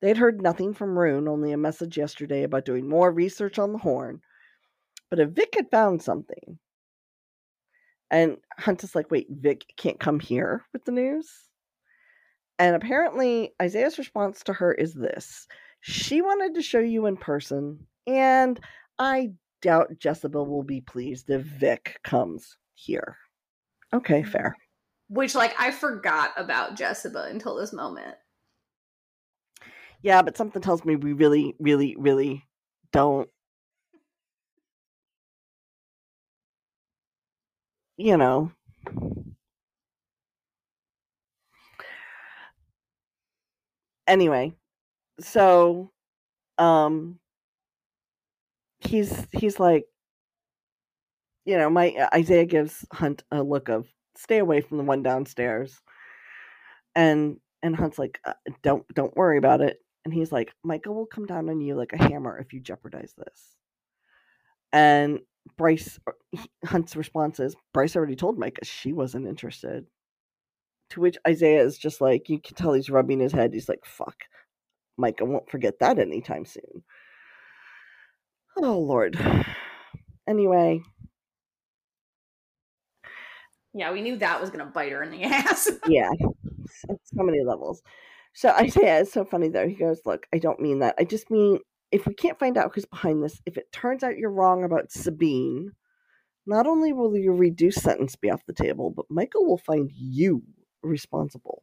They'd heard nothing from Ruhn, only a message yesterday about doing more research on the horn. But if Vic had found something, and Hunt is like, wait, Vic can't come here with the news? And apparently, Isaiah's response to her is this She wanted to show you in person, and I doubt Jesiba will be pleased if Vic comes here. Okay, fair. Which, like, I forgot about Jessica until this moment. Yeah, but something tells me we really, really, really don't. You know. Anyway, so um he's he's like you know, my Isaiah gives Hunt a look of stay away from the one downstairs. And and Hunt's like uh, don't don't worry about it. And he's like Micah will come down on you like a hammer if you jeopardize this. And Bryce uh, Hunt's response is Bryce already told Micah she wasn't interested. To which Isaiah is just like you can tell he's rubbing his head. He's like fuck. Micah won't forget that anytime soon. Oh lord. Anyway, Yeah, we knew that was going to bite her in the ass. yeah, so many levels. So Isaiah is so funny though. He goes, "Look, I don't mean that. I just mean if we can't find out who's behind this, if it turns out you're wrong about Sabine, not only will your reduced sentence be off the table, but Micah will find you responsible."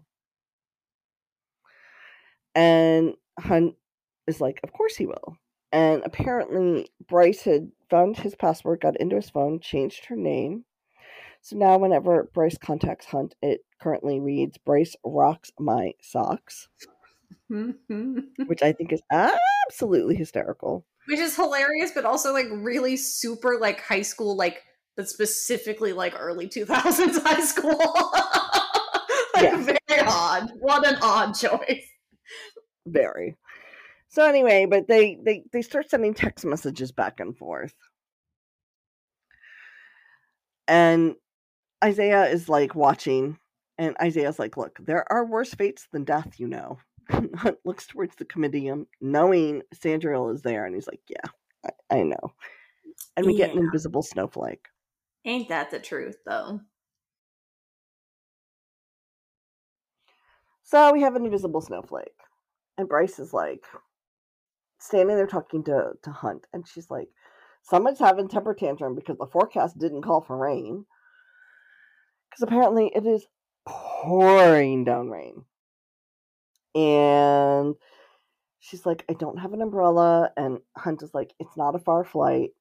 And Hunt is like, "Of course he will." And apparently, Bryce had found his password, got into his phone, changed her name. So now, whenever Bryce contacts Hunt, it currently reads Bryce rocks my socks, Which I think is absolutely hysterical. Which is hilarious, but also like really super like high school, like but specifically like early 2000s high school. like Yeah. very odd. What an odd choice. Very. So anyway, but they they they start sending text messages back and forth, and Isaiah is like watching, and Isaiah's like, "Look, there are worse fates than death, you know." Hunt looks towards the comitium, knowing Sandriel is there, and he's like, "Yeah, I, I know." And we get an invisible snowflake. Ain't that the truth though? So we have an invisible snowflake. And Bryce is like standing there talking to, to Hunt. And she's like, Someone's having temper tantrum because the forecast didn't call for rain. Because apparently it is pouring down rain. And she's like, I don't have an umbrella. And Hunt is like, It's not a far flight.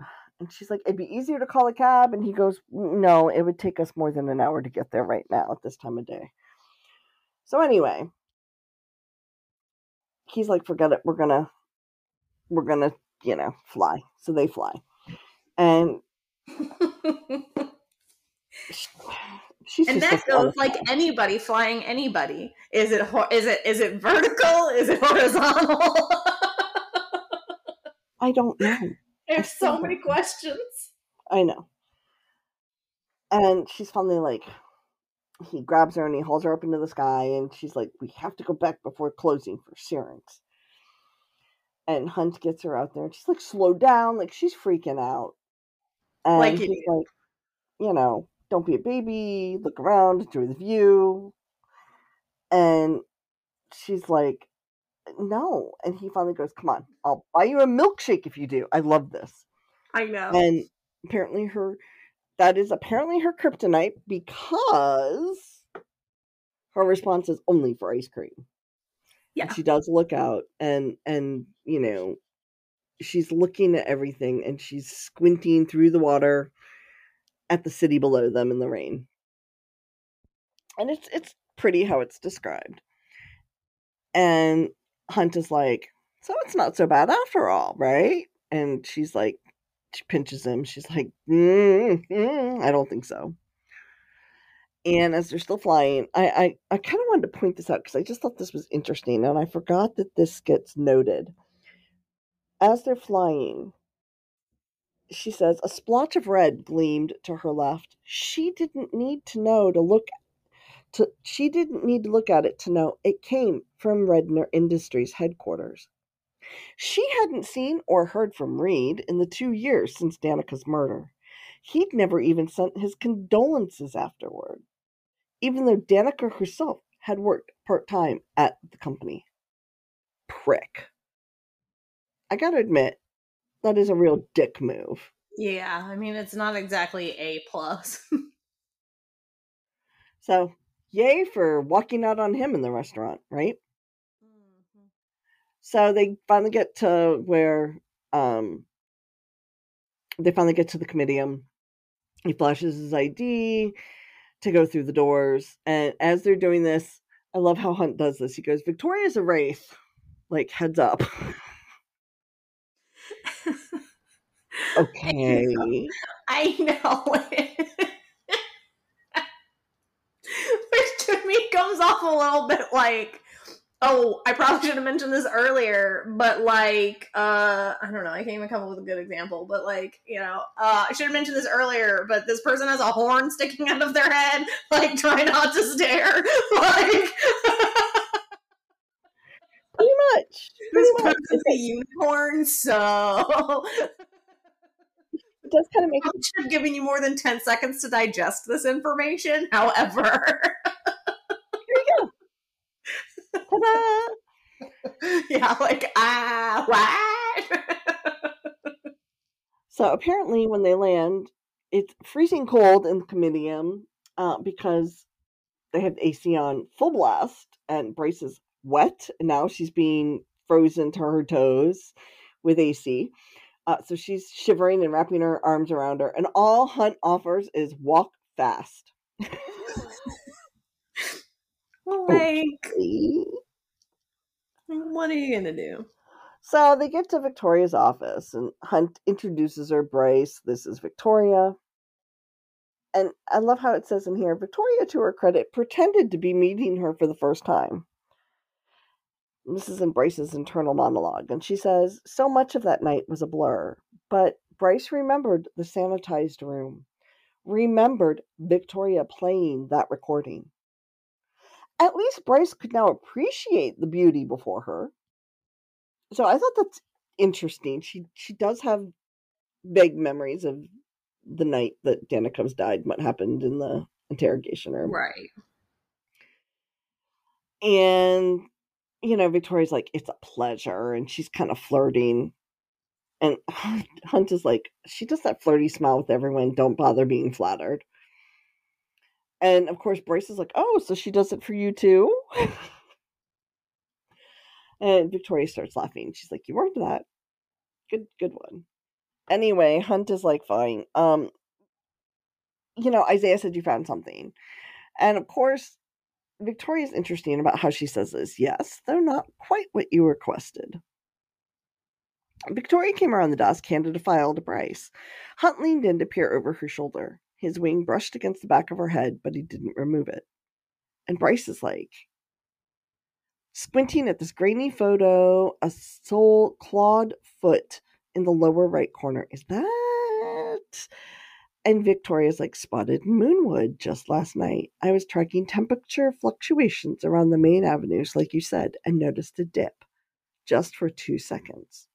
And she's like, It'd be easier to call a cab. And he goes, No, it would take us more than an hour to get there right now at this time of day. So anyway, he's like, forget it. We're gonna, we're gonna, you know, fly. So they fly, and she's and that goes like anybody flying anybody. Is it is it is it vertical? Is it horizontal? I don't know. There's so many questions. I know. And she's finally like, he grabs her and he hauls her up into the sky, and she's like, we have to go back before closing for Syrinx. And Hunt gets her out there, and she's like, slow down, like she's freaking out. And Like he's like, you know, don't be a baby, look around, enjoy the view. And she's like, no. And he finally goes, come on, I'll buy you a milkshake if you do. I love this. I know. And apparently her that is apparently her kryptonite because her response is only for ice cream. Yeah. She does look out and and you know she's looking at everything and she's squinting through the water at the city below them in the rain. And it's it's pretty how it's described. And Hunt is like, "So it's not so bad after all, right?" And she's like she pinches him. She's like, mm, mm, "I don't think so." And as they're still flying, I I, I kind of wanted to point this out because I just thought this was interesting, and I forgot that this gets noted. As they're flying, she says a splotch of red gleamed to her left. She didn't need to know to look to she didn't need to look at it to know it came from Redner Industries headquarters. She hadn't seen or heard from Reid in the two years since Danica's murder. He'd never even sent his condolences afterward even though Danica herself had worked part time at the company. Prick. I gotta admit, that is a real dick move. Yeah, I mean it's not exactly a plus. so, yay for walking out on him in the restaurant, right? Mm-hmm. So they finally get to where um they finally get to the comitium. He flashes his ID to go through the doors. And as they're doing this, I love how Hunt does this. He goes, Viktoria's a wraith. Like, heads up. okay. I know. Which to me comes off a little bit like Oh, I probably should have mentioned this earlier, but like, uh, I don't know, I can't even come up with a good example, but like, you know, uh, I should have mentioned this earlier, but this person has a horn sticking out of their head, like, try not to stare, like. Much. This much. person's a unicorn, so. It does kind of make. I should have given you more than ten seconds to digest this information. However. here we go. yeah, like ah, what? so apparently, when they land, it's freezing cold in the comitium uh, because they have AC on full blast, and Bryce is wet, and now she's being frozen to her toes with AC. Uh, so she's shivering and wrapping her arms around her, and all Hunt offers is walk fast. like, okay. What are you gonna do? So they get to Viktoria's office, and Hunt introduces her. Bryce, this is Viktoria. And I love how it says in here Viktoria, to her credit, pretended to be meeting her for the first time. In Bryce's internal monologue, and she says, So much of that night was a blur, but Bryce remembered the sanitized room, remembered Viktoria playing that recording at least Bryce could now appreciate the beauty before her. So I thought that's interesting. She she does have vague memories of the night that Danica's died, what happened in the interrogation room. Right. And you know, Viktoria's like, it's a pleasure, and she's kind of flirting. And Hunt is like, she does that flirty smile with everyone. Don't bother being flattered. And of course, Bryce is like, "Oh, so she does it for you too." and Viktoria starts laughing. She's like, "You weren't that good, good one." Anyway, Hunt is like, "Fine." Um, you know, Isaiah said you found something, and of course, Viktoria's interesting about how she says this. Yes, though not quite what you requested. Viktoria came around the desk, handed a file to Bryce. Hunt leaned in to peer over her shoulder. His wing brushed against the back of her head, but he didn't remove it. And Bryce is like, squinting at this grainy photo, a sole clawed foot in the lower right corner. Is that? And Viktoria's like spotted moonwood just last night. I was tracking temperature fluctuations around the main avenues, like you said, and noticed a dip just for two seconds.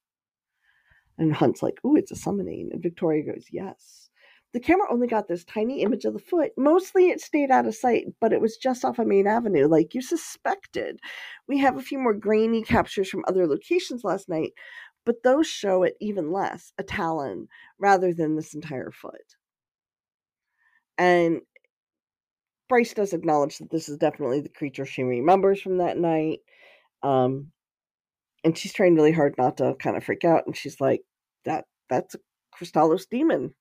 And Hunt's like, Ooh, it's a summoning. And Viktoria goes, Yes. The camera only got this tiny image of the foot. Mostly it stayed out of sight, but it was just off of Main Avenue, like you suspected. We have a few more grainy captures from other locations last night, but those show it even less a talon rather than this entire foot. And Bryce does acknowledge that this is definitely the creature she remembers from that night. Um, and she's trying really hard not to kind of freak out. And she's like, "That that's a Kristallos demon."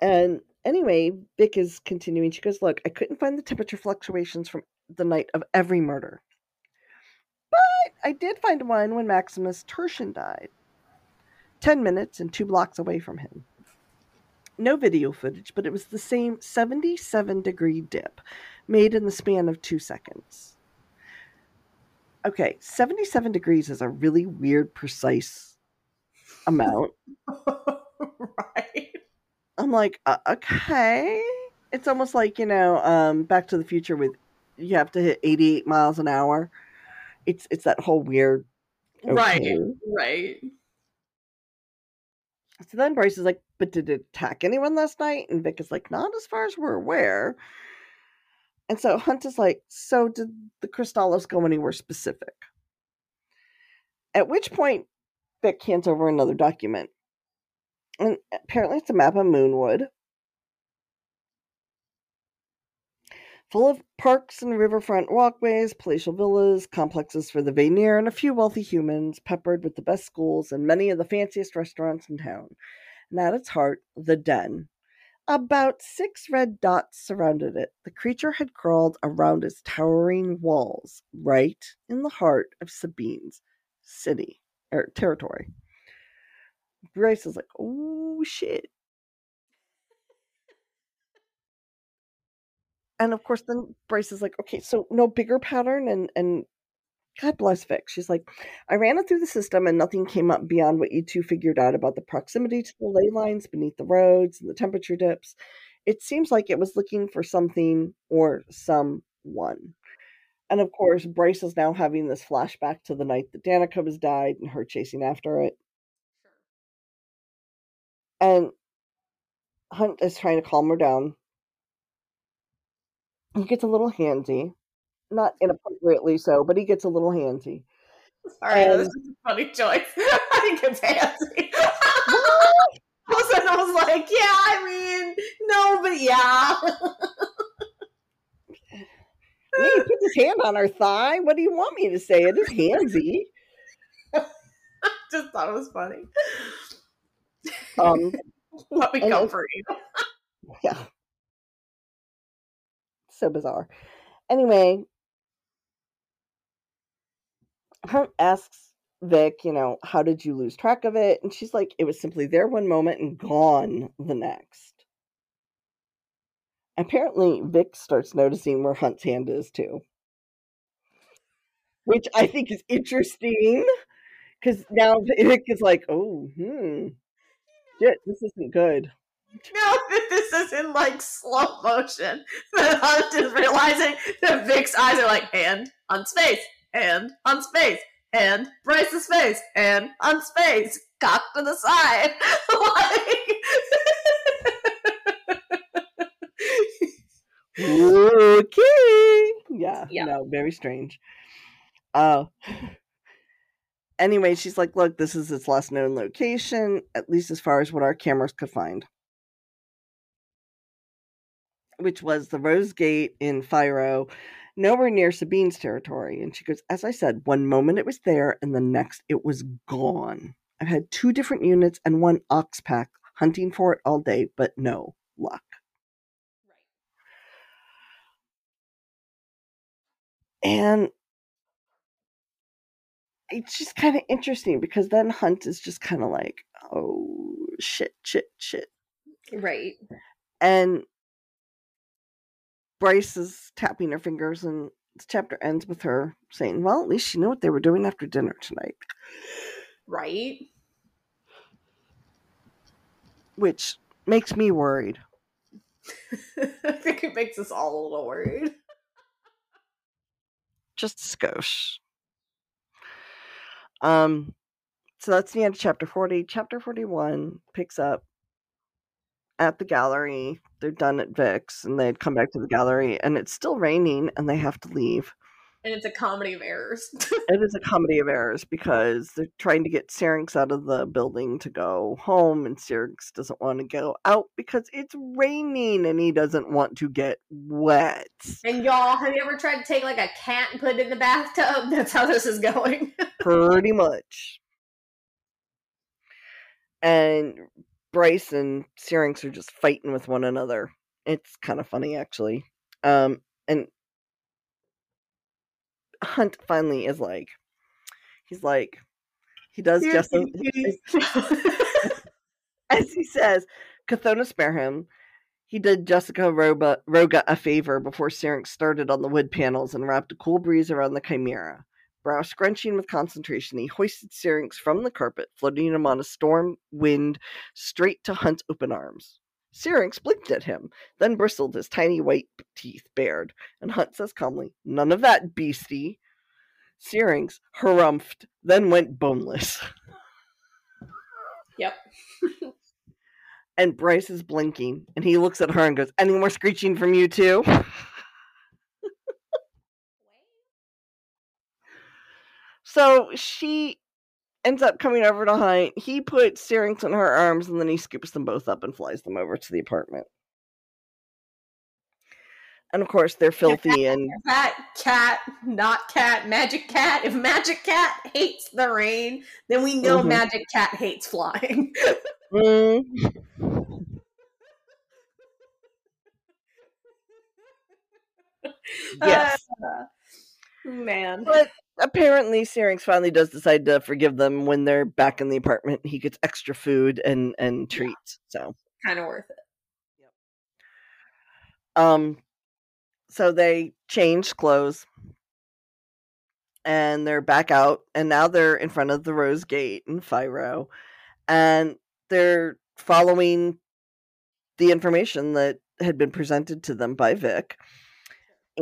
And anyway, Vic is continuing. She goes, Look, I couldn't find the temperature fluctuations from the night of every murder. But I did find one when Maximus Tertian died. 10 minutes and two blocks away from him. No video footage, but it was the same 77 degree dip made in the span of two seconds. Okay, 77 degrees is a really weird, precise amount. right. I'm like, uh, okay. It's almost like, you know, um, Back to the Future with you have to hit 88 miles an hour. It's it's that whole weird okay. Right. Right. So then Bryce is like, but did it attack anyone last night? And Vic is like, not as far as we're aware. And so Hunt is like, so did the Kristallos go anywhere specific? At which point, Vic hands over another document. And apparently it's a map of Moonwood. Full of parks and riverfront walkways, palatial villas, complexes for the Vanir, and a few wealthy humans, peppered with the best schools and many of the fanciest restaurants in town. And at its heart, the den. About six red dots surrounded it. The creature had crawled around its towering walls, right in the heart of Sabine's city or territory. Bryce is like, oh shit. And of course then Bryce is like, okay, so no bigger pattern and and God bless Vic. She's like, I ran it through the system and nothing came up beyond what you two figured out about the proximity to the ley lines beneath the roads and the temperature dips. It seems like it was looking for something or someone. And of course, Bryce is now having this flashback to the night that Danica was died and her chasing after it. And Hunt is trying to calm her down. He gets a little handsy. Not inappropriately so, but he gets a little handsy. Sorry, and, this is a funny choice. I think it's handsy. All of a sudden I was like, yeah, I mean, no, but yeah. he put his hand on her thigh. What do you want me to say? It is handsy. Just thought it was funny. Um, Let me comfort you. Yeah. So bizarre. Anyway, Hunt asks Vic, you know, how did you lose track of it? And she's like, it was simply there one moment and gone the next. Apparently, Vic starts noticing where Hunt's hand is too. Which I think is interesting because now Vic is like, oh, hmm, shit, this isn't good. No, this is in like slow motion. The Hunt is realizing that Vic's eyes are like hand on space, hand on space, and Bryce's face, and on space, cocked to the side. okay. Yeah, yeah. No, very strange. Uh anyway, she's like, look, this is its last known location, at least as far as what our cameras could find. Which was the Rose Gate in FiRo, nowhere near Sabine's territory. And she goes, as I said, one moment it was there, and the next it was gone. I've had two different units and one aux pack hunting for it all day, but no luck. Right. And it's just kind of interesting because then Hunt is just kind of like, oh shit, shit, shit. Right. And Bryce is tapping her fingers, and the chapter ends with her saying, Well, at least she knew what they were doing after dinner tonight. Right. Which makes me worried. I think it makes us all a little worried. Just a skosh. Um, so that's the end of chapter 40. Chapter 41 picks up at the gallery. They're done at Vix, and they'd come back to the gallery and it's still raining and they have to leave. And it's a comedy of errors. it is a comedy of errors because they're trying to get Syrinx out of the building to go home and Syrinx doesn't want to go out because it's raining and he doesn't want to get wet. And y'all, have you ever tried to take like a cat and put it in the bathtub? That's how this is going. Pretty much. And Bryce and Syrinx are just fighting with one another. It's kind of funny actually. Um and Hunt finally is like he's like he does just as he says, Cthona spare him. He did Jessica Roba, Roga a favor before Syrinx started on the wood panels and wrapped a cool breeze around the chimera. Scrunching with concentration, he hoisted Syrinx from the carpet, floating him on a storm wind straight to Hunt's open arms. Syrinx blinked at him, then bristled his tiny white teeth bared, and Hunt says calmly, None of that, beastie. Syrinx harumphed, then went boneless. Yep. and Bryce is blinking, and he looks at her and goes, Any more screeching from you too? So she ends up coming over to Hunt. He puts Syrinx in her arms and then he scoops them both up and flies them over to the apartment. And of course, they're filthy and cat, cat, not cat, magic cat. If magic cat hates the rain, then we know mm-hmm. magic cat hates flying. mm. yes, uh, man. But apparently Syrinx finally does decide to forgive them when they're back in the apartment. He gets extra food and and treats. Yeah. So kind of worth it. Yep. Um so they change clothes and they're back out and now they're in front of the Rose Gate in FiRo and they're following the information that had been presented to them by Vic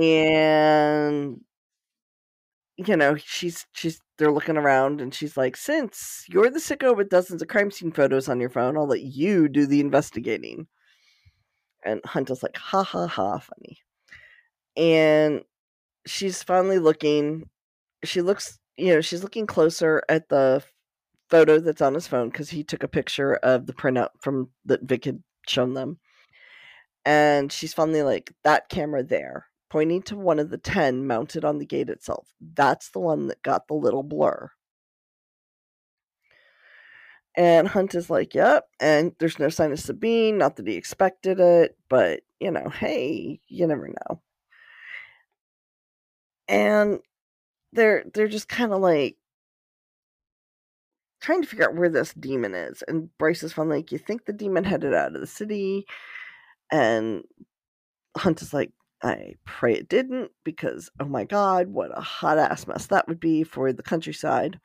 and you know, she's she's they're looking around and she's like, since you're the sicko with dozens of crime scene photos on your phone, I'll let you do the investigating. And Hunt is like, ha ha ha, funny. And she's finally looking. She looks, you know, she's looking closer at the photo that's on his phone because he took a picture of the printout from that Vic had shown them. And she's finally like, that camera there pointing to one of the 10 mounted on the gate itself. That's the one that got the little blur. And Hunt is like, yep. And there's no sign of Sabine. Not that he expected it, but, you know, hey, you never know. And they're they're just kind of like trying to figure out where this demon is. And Bryce is finally like, you think the demon headed out of the city? And Hunt is like, I pray it didn't because oh my god, what a hot ass mess that would be for the countryside.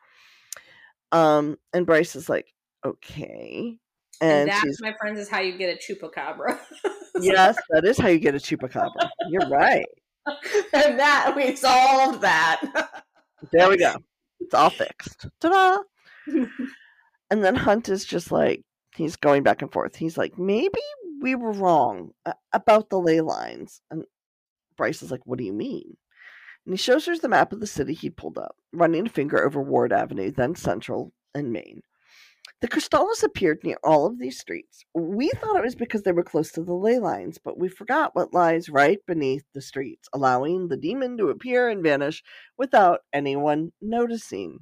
Um, and Bryce is like, okay. And, and that, my friends, is how you get a chupacabra. yes, that is how you get a chupacabra. You're right. and that we solved that. there we go. It's all fixed. Ta-da! and then Hunt is just like he's going back and forth. He's like, maybe we were wrong about the ley lines. And Bryce is like, What do you mean? And he shows her the map of the city he'd pulled up, running a finger over Ward Avenue, then Central and Main. The Kristallos appeared near all of these streets. We thought it was because they were close to the ley lines, but we forgot what lies right beneath the streets, allowing the demon to appear and vanish without anyone noticing.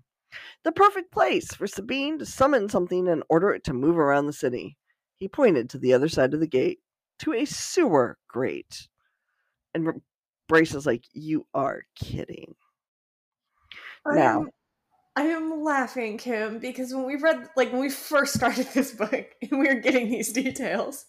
The perfect place for Sabine to summon something and order it to move around the city. He pointed to the other side of the gate, to a sewer grate. And Bryce is like, "You are kidding." I now, am, I am laughing, Kim, because when we read, like, when we first started this book and we were getting these details,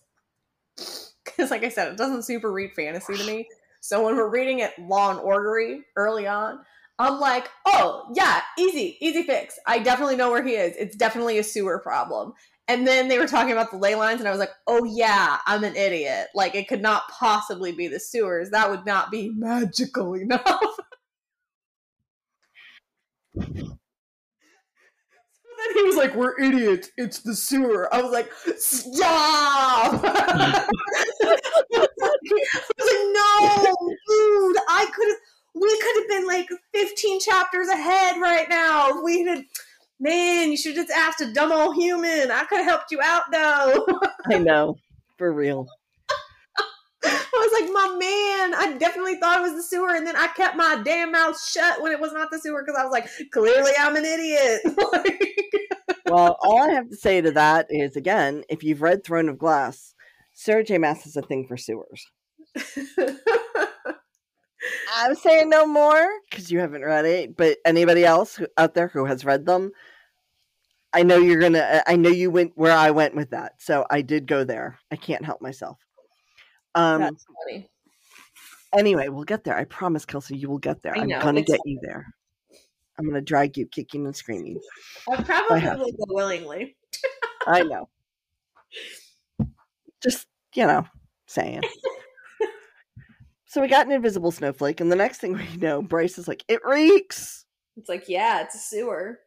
because, like I said, it doesn't super read fantasy to me. So when we're reading it law and ordery early on, I'm like, oh yeah, easy, easy fix. I definitely know where he is. It's definitely a sewer problem. And then they were talking about the ley lines, and I was like, oh yeah, I'm an idiot. Like, it could not possibly be the sewers. That would not be magical enough. then he was like, "We're idiots. It's the sewer." I was like, "Stop!" I was like, "No, dude. I could have. We could have been like 15 chapters ahead right now. We had." Man, you should have just asked a dumb old human. I could have helped you out though. I know, for real. I was like, my man, I definitely thought it was the sewer, and then I kept my damn mouth shut when it was not the sewer because I was like, clearly I'm an idiot. well, all I have to say to that is again, if you've read Throne of Glass, Sarah J. Maas is a thing for sewers. I'm saying no more because you haven't read it, but anybody else who, out there who has read them, I know you're gonna. I know you went where I went with that, so I did go there. I can't help myself. Um, That's funny. Anyway, we'll get there. I promise, Kelsey, you will get there. I I'm gonna it's get you there. I'm gonna drag you kicking and screaming. I probably will go willingly. I know. Just you know, saying. so we got an invisible snowflake, and the next thing we know, Bryce is like, "It reeks," It's like, yeah, it's a sewer.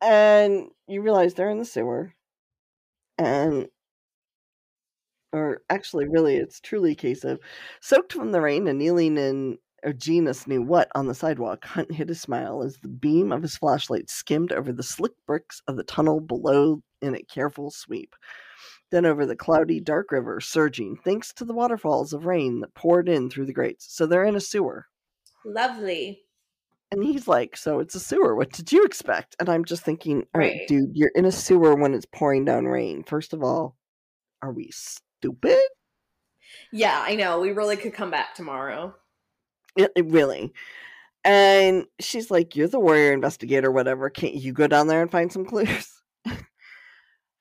and you realize they're in the sewer, and or actually, really, it's truly a case of soaked from the rain and kneeling in or genus knew what on the sidewalk. Hunt hid a smile as the beam of his flashlight skimmed over the slick bricks of the tunnel below in a careful sweep. Then over the cloudy, dark river, surging, thanks to the waterfalls of rain that poured in through the grates. So they're in a sewer. Lovely. And he's like, So it's a sewer. What did you expect? And I'm just thinking, All right, Right. dude, you're in a sewer when it's pouring down rain. First of all, are we stupid? Yeah, I know. We really could come back tomorrow. It, it really. And she's like, You're the warrior investigator, whatever. Can't you go down there and find some clues?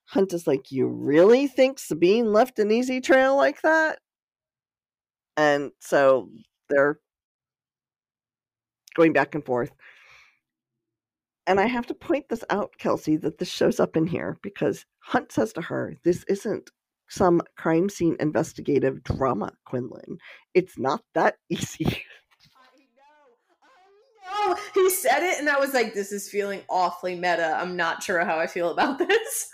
Hunt is like, You really think Sabine left an easy trail like that? And so they're going back and forth. And I have to point this out, Kelsey, that this shows up in here because Hunt says to her, This isn't some crime scene investigative drama, Quinlan. It's not that easy. I know. I know. He said it, and I was like, this is feeling awfully meta. I'm not sure how I feel about this.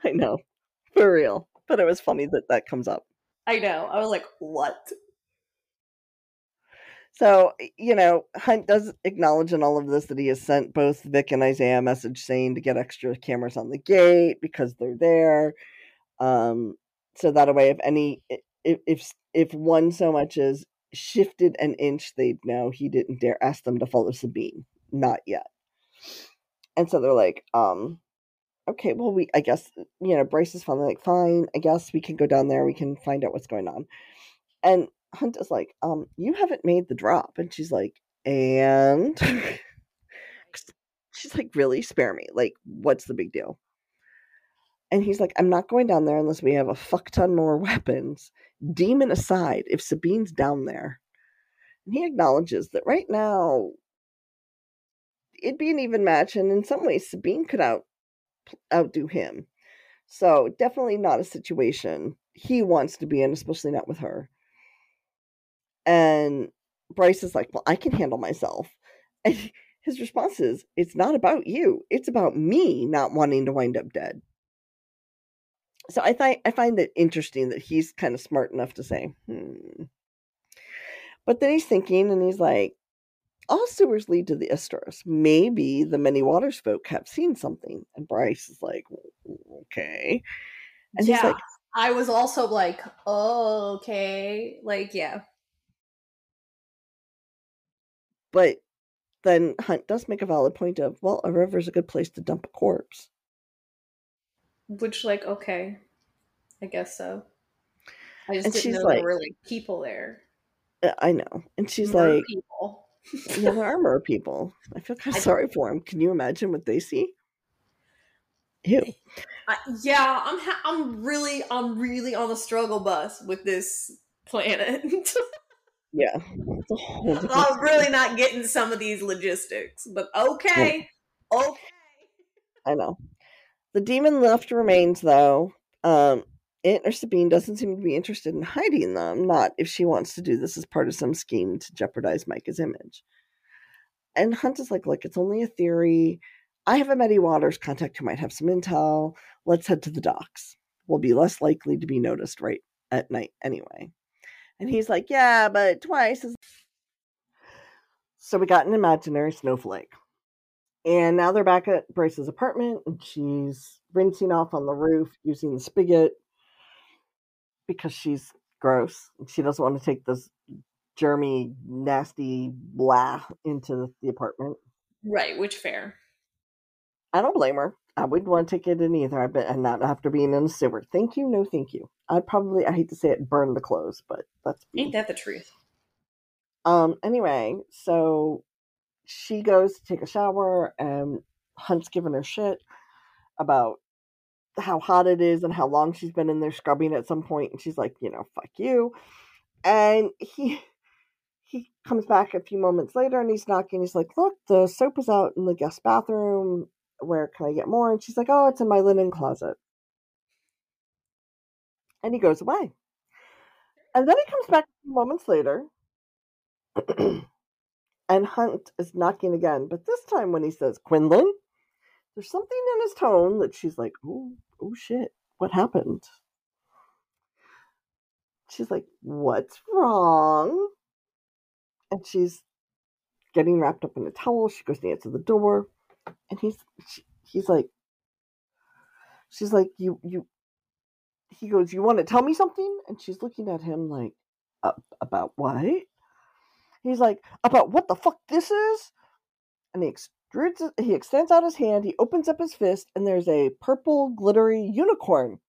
I know, for real. But it was funny that that comes up. I know. I was like, what? So, you know, Hunt does acknowledge in all of this that he has sent both Vic and Isaiah a message saying to get extra cameras on the gate because they're there. Um, so that way, if any, if if if one so much as shifted an inch, they'd know he didn't dare ask them to follow Sabine. Not yet. And so they're like, um, okay, well, we, I guess, you know, Bryce is finally like, fine, I guess we can go down there. We can find out what's going on. And Hunt is like, um, you haven't made the drop. And she's like, and she's like, really? Spare me. Like, what's the big deal? And he's like, I'm not going down there unless we have a fuck ton more weapons. Demon aside, if Sabine's down there. And he acknowledges that right now it'd be an even match, and in some ways Sabine could out outdo him. So definitely not a situation he wants to be in, especially not with her. And Bryce is like, Well, I can handle myself. And his response is, It's not about you. It's about me not wanting to wind up dead. So I find I find it interesting that he's kind of smart enough to say, hmm. But then he's thinking and he's like, all sewers lead to the Istros. Maybe the many waters folk have seen something. And Bryce is like, okay. And yeah. he's like, I was also like, oh, okay. Like, yeah. but then Hunt does make a valid point of, well, a river's a good place to dump a corpse. Which, like, okay. I guess so. I just And didn't she's know like- there were like people there. Uh, I know. And she's Mer like, people. Yeah, there are mer people. I feel kind of sorry for him. Can you imagine what they see? Ew. I, yeah, I'm ha- I'm really I'm really on the struggle bus with this planet. Yeah. It's a whole different I'm really not getting some of these logistics, but okay, okay. I know. The demon left remains, though. Um, Aunt or Sabine doesn't seem to be interested in hiding them, not if she wants to do this as part of some scheme to jeopardize Micah's image. And Hunt is like, look, it's only a theory. I have a Medi Waters contact who might have some intel. Let's head to the docks. We'll be less likely to be noticed right at night anyway. And he's like, Yeah, but twice is. So we got an imaginary snowflake. And now they're back at Bryce's apartment and she's rinsing off on the roof using the spigot because she's gross. She doesn't want to take this germy, nasty blah into the apartment. Right, which fair. I don't blame her. I wouldn't want to take it in either. I've been and not after being in a sewer. Thank you, no thank you. I'd probably I hate to say it, burn the clothes, but that's ain't that the truth. Um anyway, so she goes to take a shower and Hunt's giving her shit about how hot it is and how long she's been in there scrubbing at some point and she's like, you know, fuck you. And he he comes back a few moments later and he's knocking. He's like, Look, the soap is out in the guest bathroom. Where can I get more? And she's like, Oh, it's in my linen closet. And he goes away. And then he comes back a few moments later. and Hunt is knocking again. But this time when he says, Quinlan, there's something in his tone that she's like, Oh, oh shit, what happened? She's like, What's wrong? and she's getting wrapped up in a towel. She goes to answer the door, and he's she, he's like, she's like, you you. He goes, you want to tell me something? And she's looking at him like, about what? He's like, about what the fuck this is? And he extrudes, he extends out his hand, he opens up his fist, and there's a purple glittery unicorn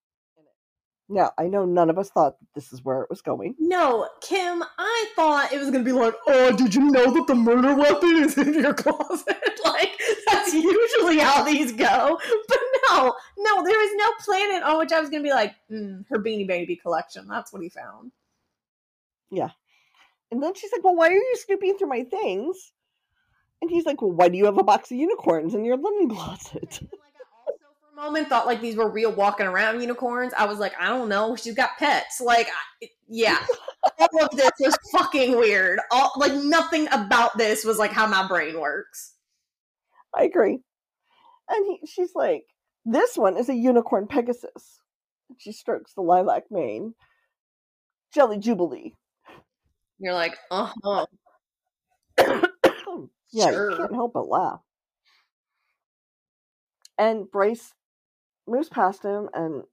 now, I know none of us thought that this is where it was going. No, Kim, I thought it was going to be like, oh, did you know that the murder weapon is in your closet? like, that's usually how these go. But no, no, there is no planet on which I was going to be like, mm, her Beanie Baby collection. That's what he found. Yeah. And then she's like, well, why are you snooping through my things? And he's like, well, why do you have a box of unicorns in your linen closet? Also for a moment thought like these were real walking around unicorns. I was like, I don't know. She's got pets. Like, I, yeah, all of this was fucking weird. All like nothing about this was like how my brain works. I agree. And he, she's like, this one is a unicorn Pegasus. She strokes the lilac mane. Jelly Jubilee. You're like, uh huh. Yeah, sure. you can't help but laugh. And Bryce moves past him, and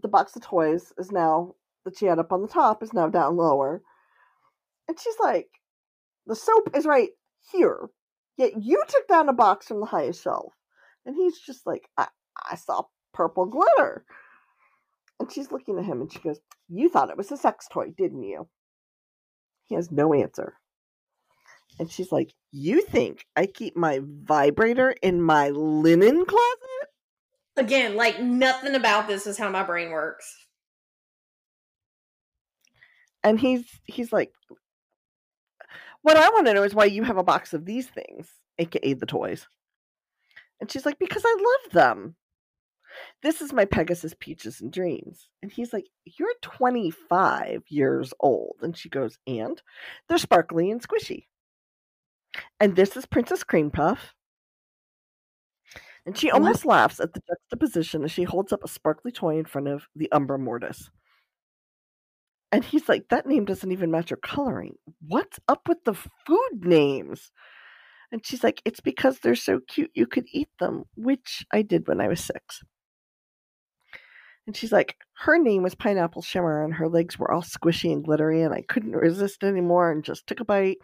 the box of toys is now that she had up on the top is now down lower. And she's like, the soap is right here. Yet you took down a box from the highest shelf. And he's just like, I, I saw purple glitter. And she's looking at him and she goes, You thought it was a sex toy, didn't you? He has no answer. And she's like, You think I keep my vibrator in my linen closet? Again, like nothing about this is how my brain works. And he's he's like what I want to know is why you have a box of these things, aka the toys. And she's like, Because I love them. This is my Pegasus Peaches and Dreams. And he's like, You're 25 years old. And she goes, And they're sparkly and squishy. And this is Princess Cream Puff. And she almost what? laughs at the juxtaposition as she holds up a sparkly toy in front of the Umbra Mortis. And he's like, that name doesn't even match your coloring. What's up with the food names? And she's like, it's because they're so cute you could eat them, which I did when I was six. And she's like, her name was Pineapple Shimmer, and her legs were all squishy and glittery, and I couldn't resist anymore and just took a bite.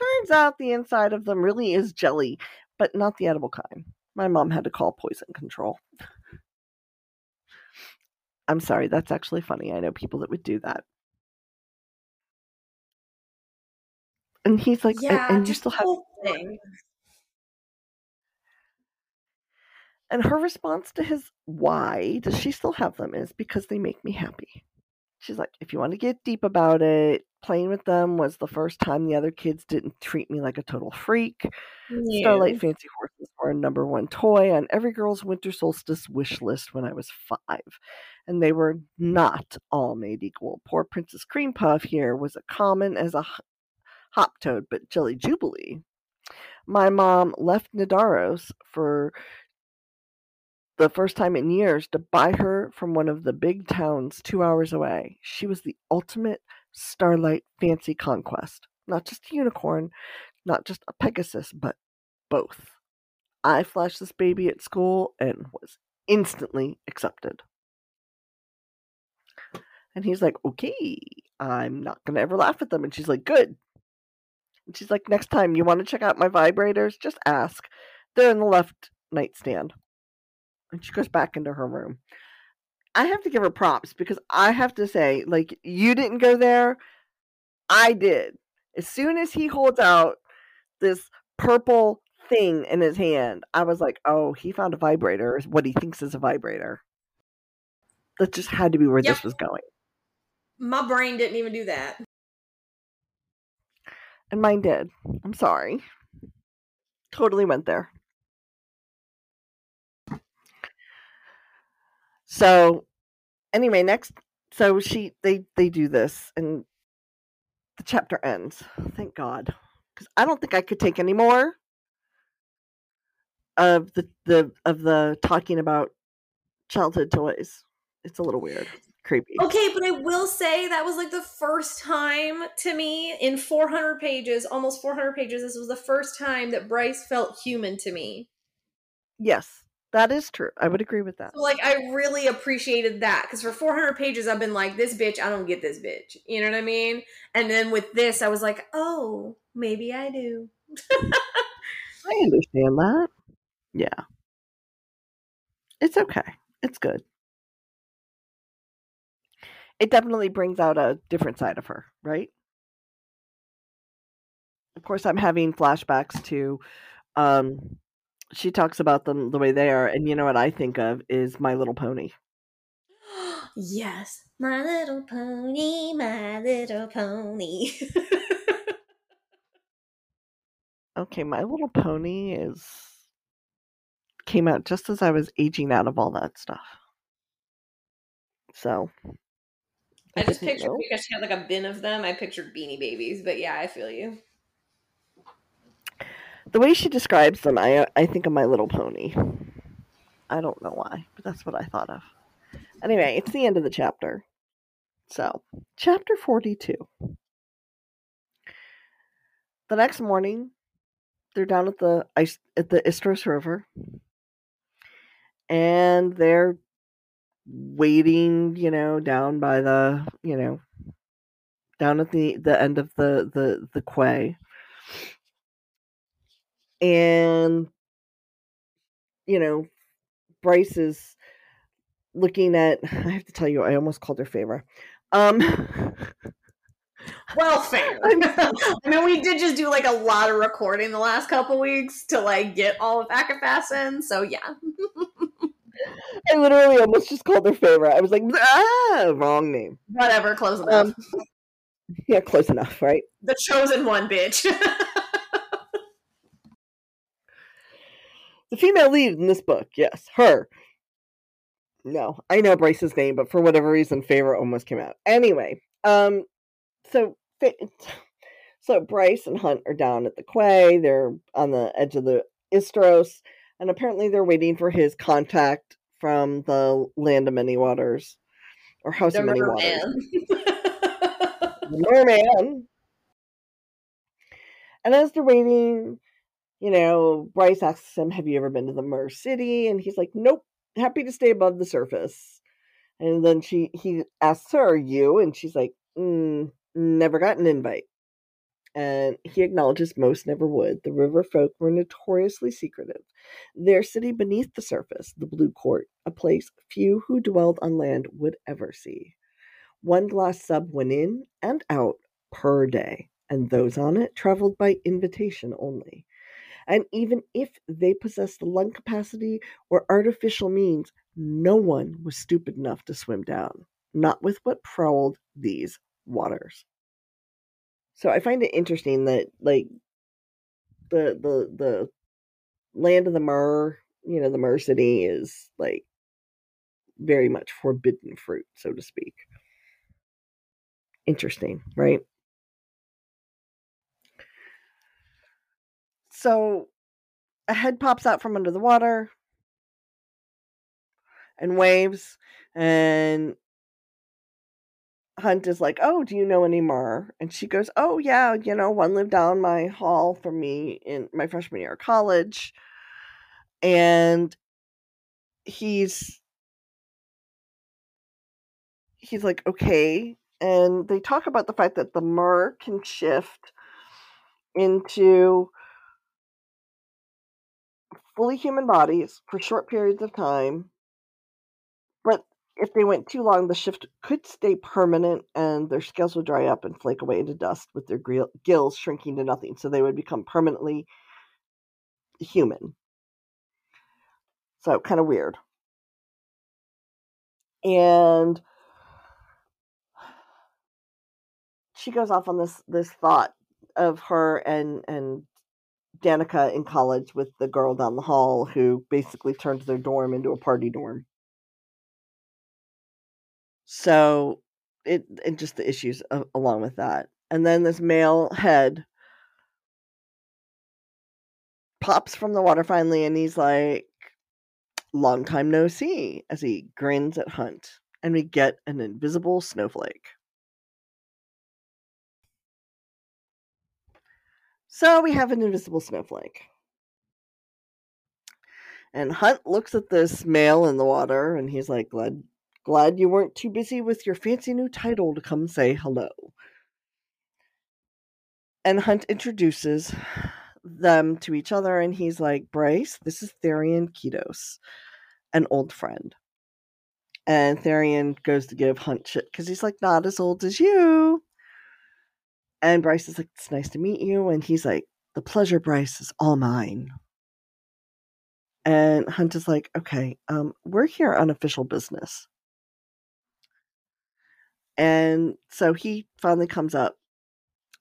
Turns out the inside of them really is jelly, but not the edible kind. My mom had to call poison control. I'm sorry, that's actually funny. I know people that would do that. And he's like, yeah, and, and you still have. Thing. And her response to his why does she still have them is because they make me happy. She's like, if you want to get deep about it, playing with them was the first time the other kids didn't treat me like a total freak. Yeah. Starlight Fancy Horses were a number one toy on every girl's winter solstice wish list when I was five. And they were not all made equal. Poor Princess Cream Puff here was as common as a hop toad, but Jelly Jubilee. my mom left Nidaros for the first time in years to buy her from one of the big towns two hours away. She was the ultimate starlight fancy conquest. Not just a unicorn, not just a Pegasus, but both. I flashed this baby at school and was instantly accepted. And he's like, okay, I'm not going to ever laugh at them. And she's like, good. And she's like, next time you want to check out my vibrators, just ask. They're in the left nightstand. And she goes back into her room. I have to give her props because I have to say, like, you didn't go there. I did. As soon as he holds out this purple thing in his hand, I was like, oh, he found a vibrator, what he thinks is a vibrator. That just had to be where yep. this was going. My brain didn't even do that. And mine did. I'm sorry. Totally went there. So anyway, next so she they they do this and the chapter ends. Thank God. Cuz I don't think I could take any more of the the of the talking about childhood toys. It's a little weird. Creepy. Okay, but I will say that was like the first time to me in 400 pages, almost 400 pages. This was the first time that Bryce felt human to me. Yes. That is true. I would agree with that. So, like, I really appreciated that because for 400 pages, I've been like, this bitch, I don't get this bitch. You know what I mean? And then with this, I was like, oh, maybe I do. I understand that. Yeah. It's okay. It's good. It definitely brings out a different side of her, right? Of course, I'm having flashbacks to um, she talks about them the way they are, and you know what I think of is My Little Pony. yes, My Little Pony, My Little Pony. okay, My Little Pony is came out just as I was aging out of all that stuff. So I, I just pictured know. because she had like a bin of them. I pictured beanie babies, but yeah, I feel you the way she describes them, I I think of My Little Pony. I don't know why, but that's what I thought of. Anyway, it's the end of the chapter. So, chapter 42. The next morning, they're down at the ice at the Istros River, and they're waiting, you know, down by the, you know, down at the the end of the the the quay and you know bryce is looking at i have to tell you i almost called her Feyre um welfare i mean we did just do like a lot of recording the last couple weeks to like get all of ACOFAS in so yeah. I literally almost just called her Feyre i was like ah wrong name. Whatever close enough. Um, yeah close enough right? The chosen one bitch The female lead in this book, yes, her. No, I know Bryce's name, but for whatever reason, Feyre almost came out. Anyway, um, so so Bryce and Hunt are down at the quay. They're on the edge of the Istros, and apparently they're waiting for his contact from the Land of Many Waters or House the of Many Waters. merman. And as they're waiting, you know, Bryce asks him, Have you ever been to the Mer City? And he's like, Nope, happy to stay above the surface. And then she he asks her, Are You? And she's like, mm, Never got an invite. And he acknowledges most never would. The river folk were notoriously secretive. Their city beneath the surface, the Blue Court, a place few who dwelled on land would ever see. One glass sub went in and out per day, and those on it traveled by invitation only. And even if they possessed the lung capacity or artificial means, no one was stupid enough to swim down, not with what prowled these waters. So I find it interesting that like the the the land of the Mer, you know, the Mer City is like very much forbidden fruit, so to speak. Interesting, right? So a head pops out from under the water and waves and Hunt is like, "Oh, do you know any more?" And she goes, "Oh, yeah, you know, one lived down my hall from me in my freshman year of college." And he's he's like, "Okay." And they talk about the fact that the mer can shift into fully human bodies for short periods of time. But if they went too long, the shift could stay permanent and their scales would dry up and flake away into dust with their gills shrinking to nothing. So they would become permanently human. So kind of weird. And she goes off on this this thought of her and and Danika in college with the girl down the hall who basically turned their dorm into a party dorm. So it and just the issues along with that. And then this male head pops from the water finally and he's like long time no see as he grins at Hunt and we get an invisible snowflake. So we have an invisible snowflake. And Hunt looks at this male in the water and he's like, glad glad you weren't too busy with your fancy new title to come say hello. And Hunt introduces them to each other and he's like, Bryce, this is Tharion Ketos, an old friend. And Tharion goes to give Hunt shit because he's like, not as old as you. And Bryce is like, It's nice to meet you. And he's like, The pleasure, Bryce, is all mine. And Hunt is like, Okay, um, we're here on official business. And so he finally comes up.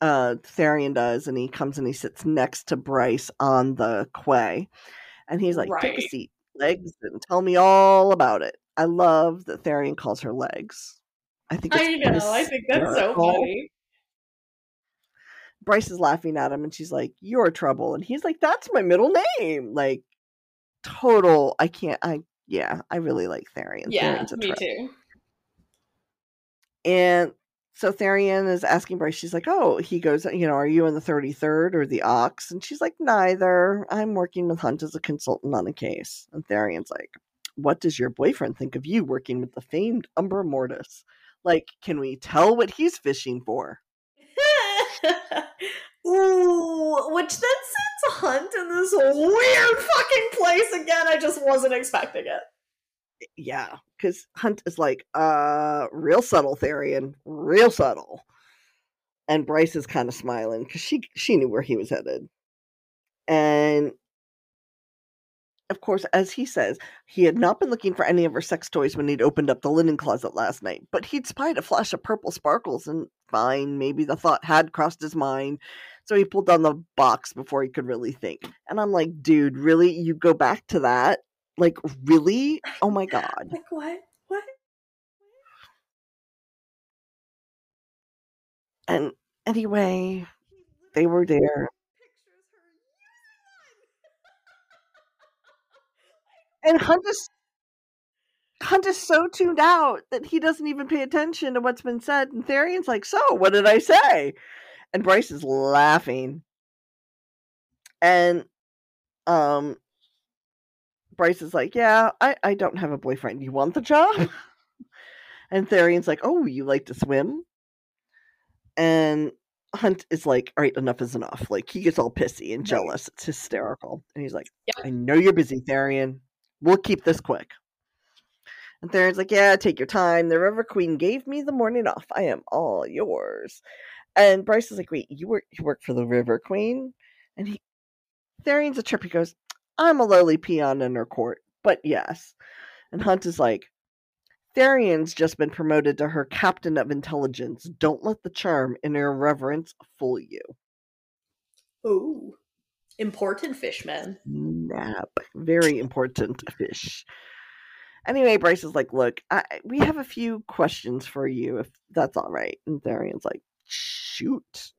Uh, Tharion does, and he comes and he sits next to Bryce on the quay. And he's like, right. Take a seat, legs, and tell me all about it. I love that Tharion calls her legs. I think I know. I think that's so funny. Bryce is laughing at him and she's like, You're trouble. And he's like, That's my middle name. Like, total. I can't, I, yeah, I really like Tharion. Yeah, me too. And so Tharion is asking Bryce, she's like, Oh, he goes, you know, are you in the 33rd or the Aux? And she's like, Neither. I'm working with Hunt as a consultant on a case. And Tharion's like, What does your boyfriend think of you working with the famed Umbra Mortis? Like, can we tell what he's fishing for? Ooh, which then sends Hunt in this weird fucking place again. I just wasn't expecting it. Yeah, because Hunt is like, uh, real subtle, Tharion, real subtle. And Bryce is kind of smiling because she she knew where he was headed. And of course, as he says, he had not been looking for any of her sex toys when he'd opened up the linen closet last night, but he'd spied a flash of purple sparkles, and fine, maybe the thought had crossed his mind. So he pulled down the box before he could really think. And I'm like, dude, really? You go back to that? Like, really? Oh my God. like, what? What? And anyway, they were there. And Hunt is Hunt is so tuned out that he doesn't even pay attention to what's been said. And Tharion's like, "So, what did I say?" And Bryce is laughing. And um, Bryce is like, "Yeah, I I don't have a boyfriend. You want the job?" and Tharion's like, "Oh, you like to swim?" And Hunt is like, all right, enough is enough. Like he gets all pissy and jealous. It's hysterical. And he's like, yep. I know you're busy, Tharion. We'll keep this quick. And Tharion's like, Yeah, take your time. The River Queen gave me the morning off. I am all yours. And Bryce is like, Wait, you work you work for the River Queen? And he Tharion's a trip. He goes, I'm a lowly peon in her court, but yes. And Hunt is like, Tharion's just been promoted to her captain of intelligence. Don't let the charm and irreverence fool you. Ooh. Important fishman. Nap. Very important fish. Anyway, Bryce is like, look, I, we have a few questions for you, if that's all right. And Tharion's like, shoot.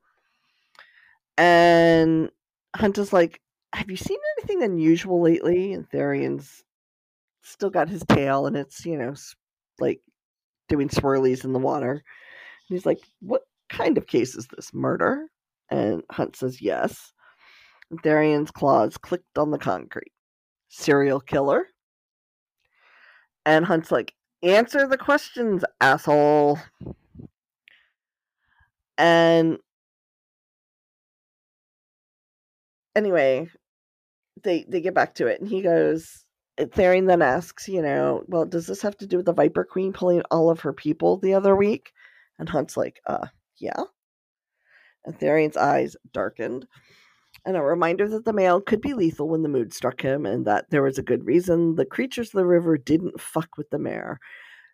And Hunt is like, have you seen anything unusual lately? And Tharion's still got his tail and it's, you know, like doing swirlies in the water. And he's like, What kind of case is this? Murder? And Hunt says, Yes. And Tharion's claws clicked on the concrete. Serial killer? And Hunt's like, Answer the questions, asshole. And anyway, they they get back to it, and he goes. Tharion then asks, you know, well, does this have to do with the Viper Queen pulling all of her people the other week? And Hunt's like, uh, yeah. And Tharion's eyes darkened. And a reminder that the male could be lethal when the mood struck him, and that there was a good reason the creatures of the river didn't fuck with the mer.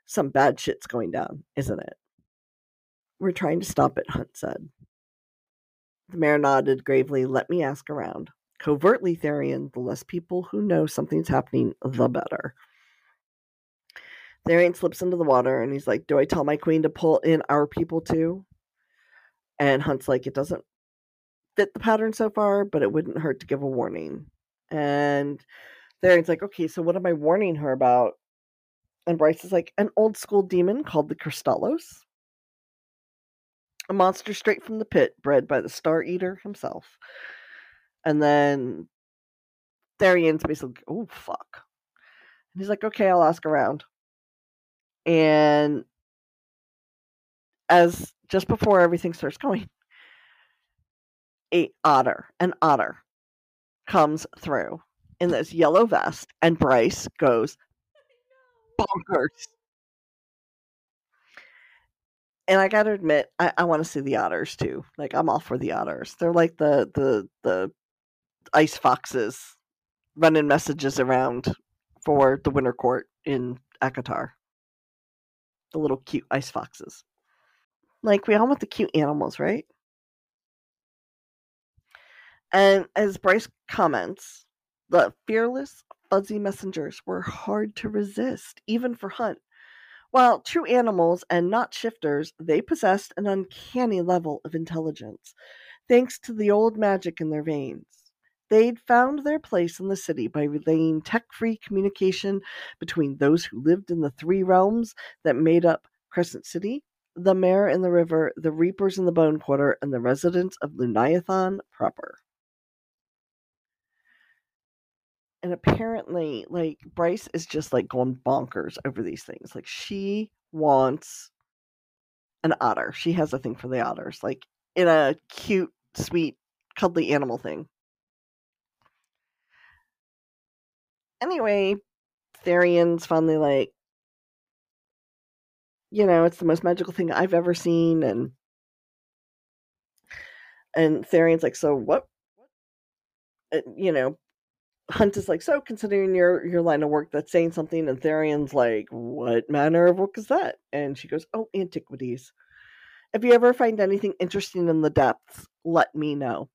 Some bad shit's going down, isn't it? We're trying to stop it, Hunt said. The mayor nodded gravely. Let me ask around. Covertly, Tharion, the less people who know something's happening, the better. Tharion slips into the water and he's like, Do I tell my queen to pull in our people too? And Hunt's like, It doesn't fit the pattern so far, but it wouldn't hurt to give a warning. And Tharion's like, Okay, so what am I warning her about? And Bryce is like, An old school demon called the Kristallos a monster straight from the pit, bred by the Star Eater himself. And then Tharion's basically, oh fuck. And he's like, okay, I'll ask around. And as just before everything starts going, a otter, an otter, comes through in this yellow vest, and Bryce goes bonkers and I gotta admit, I, I want to see the otters too. Like I'm all for the otters. They're like the the the ice foxes running messages around for the winter court in ACOTAR. The little cute ice foxes. Like we all want the cute animals, right? And as Bryce comments, the fearless, fuzzy messengers were hard to resist, even for Hunt, while true animals and not shifters, they possessed an uncanny level of intelligence, thanks to the old magic in their veins. They'd found their place in the city by relaying tech free communication between those who lived in the three realms that made up Crescent City the mer in the River, the Reapers in the Bone Quarter, and the residents of Lunathion proper. And apparently like Bryce is just like going bonkers over these things. Like she wants an otter. She has a thing for the otters, like in a cute, sweet, cuddly animal thing. Anyway, Tharion's finally like, you know, it's the most magical thing I've ever seen, and and Tharion's like, so what? Uh, you know, Hunt is like, so considering your your line of work, that's saying something. And Tharion's like, what manner of work is that? And she goes, oh, antiquities. If you ever find anything interesting in the depths, let me know.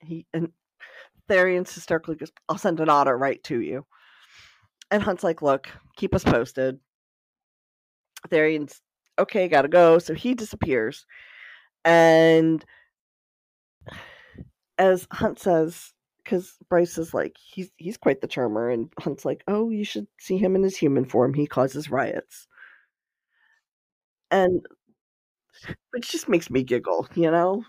He and Tharion's hysterically goes, I'll send an otter right to you. And Hunt's like, look, keep us posted. Tharion's okay, gotta go. So he disappears. And as Hunt says, because Bryce is like he's he's quite the charmer, and Hunt's like, oh, you should see him in his human form. He causes riots, and which just makes me giggle. You know,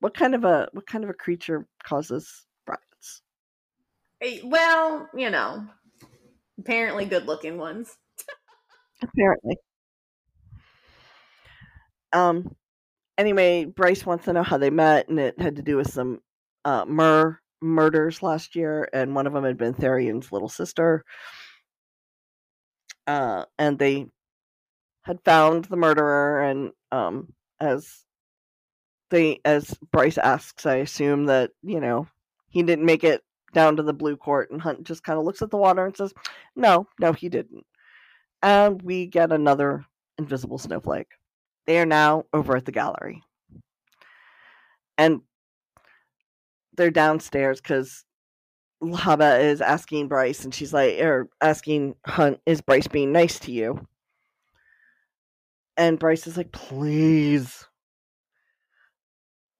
what kind of a what kind of a creature causes riots? Well, you know, apparently good looking ones. apparently. Um. Anyway, Bryce wants to know how they met, and it had to do with some uh, mer murders last year, and one of them had been Tharion's little sister. Uh, and they had found the murderer, and um, as they, as Bryce asks, I assume that you know he didn't make it down to the blue court, and Hunt just kind of looks at the water and says, "No, no, he didn't." And we get another invisible snowflake. They are now over at the gallery. And they're downstairs because Haba is asking Bryce, and she's like, or asking Hunt, is Bryce being nice to you? And Bryce is like, please.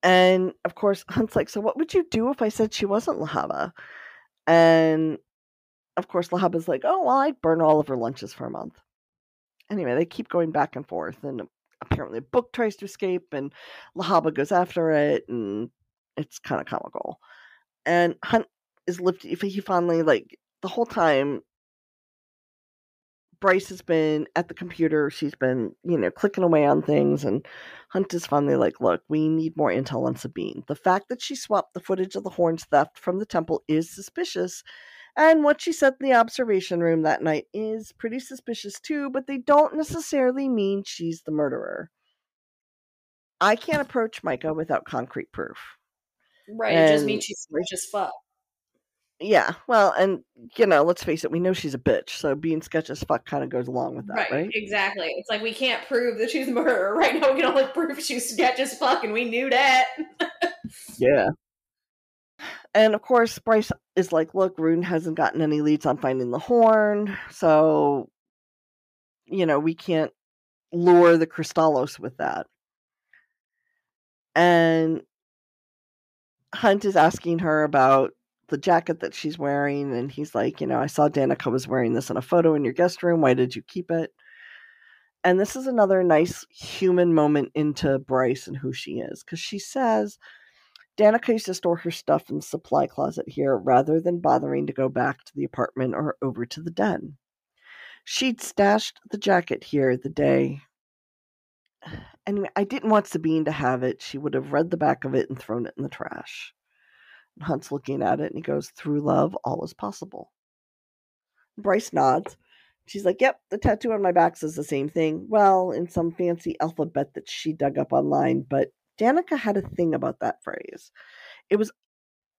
And of course, Hunt's like, So what would you do if I said she wasn't Lehabah? And of course, Lehabah's like, Oh, well, I'd burn all of her lunches for a month. Anyway, they keep going back and forth, and apparently a book tries to escape, and Lehabah goes after it, and it's kind of comical. And Hunt is lifted, he finally, like, the whole time Bryce has been at the computer. She's been, you know, clicking away on things. And Hunt is finally like, look, we need more intel on Sabine. The fact that she swapped the footage of the horns theft from the temple is suspicious. And what she said in the observation room that night is pretty suspicious too, but they don't necessarily mean she's the murderer. I can't approach Micah without concrete proof. Right, and, it just means she's rich as fuck. Yeah, well, and you know, let's face it, we know she's a bitch, so being sketch as fuck kind of goes along with that, right, right? Exactly. It's like we can't prove that she's a murderer right now. We can only prove she's sketch as fuck, and we knew that. yeah. And of course, Bryce is like, "Look, Ruhn hasn't gotten any leads on finding the horn, so you know we can't lure the Kristallos with that." And Hunt is asking her about the jacket that she's wearing and he's like you know i saw danika was wearing this in a photo in your guest room. Why did you keep it? And this is another nice human moment into bryce and who she is because she says danika used to store her stuff in the supply closet here rather than bothering to go back to the apartment or over to the den. She'd stashed the jacket here the day anyway i didn't want sabine to have it she would have read the back of it and thrown it in the trash And Hunt's looking at it and he goes, Through love, all is possible. Bryce nods. She's like, Yep, the tattoo on my back says the same thing. Well, in some fancy alphabet that she dug up online, but Danika had a thing about that phrase. It was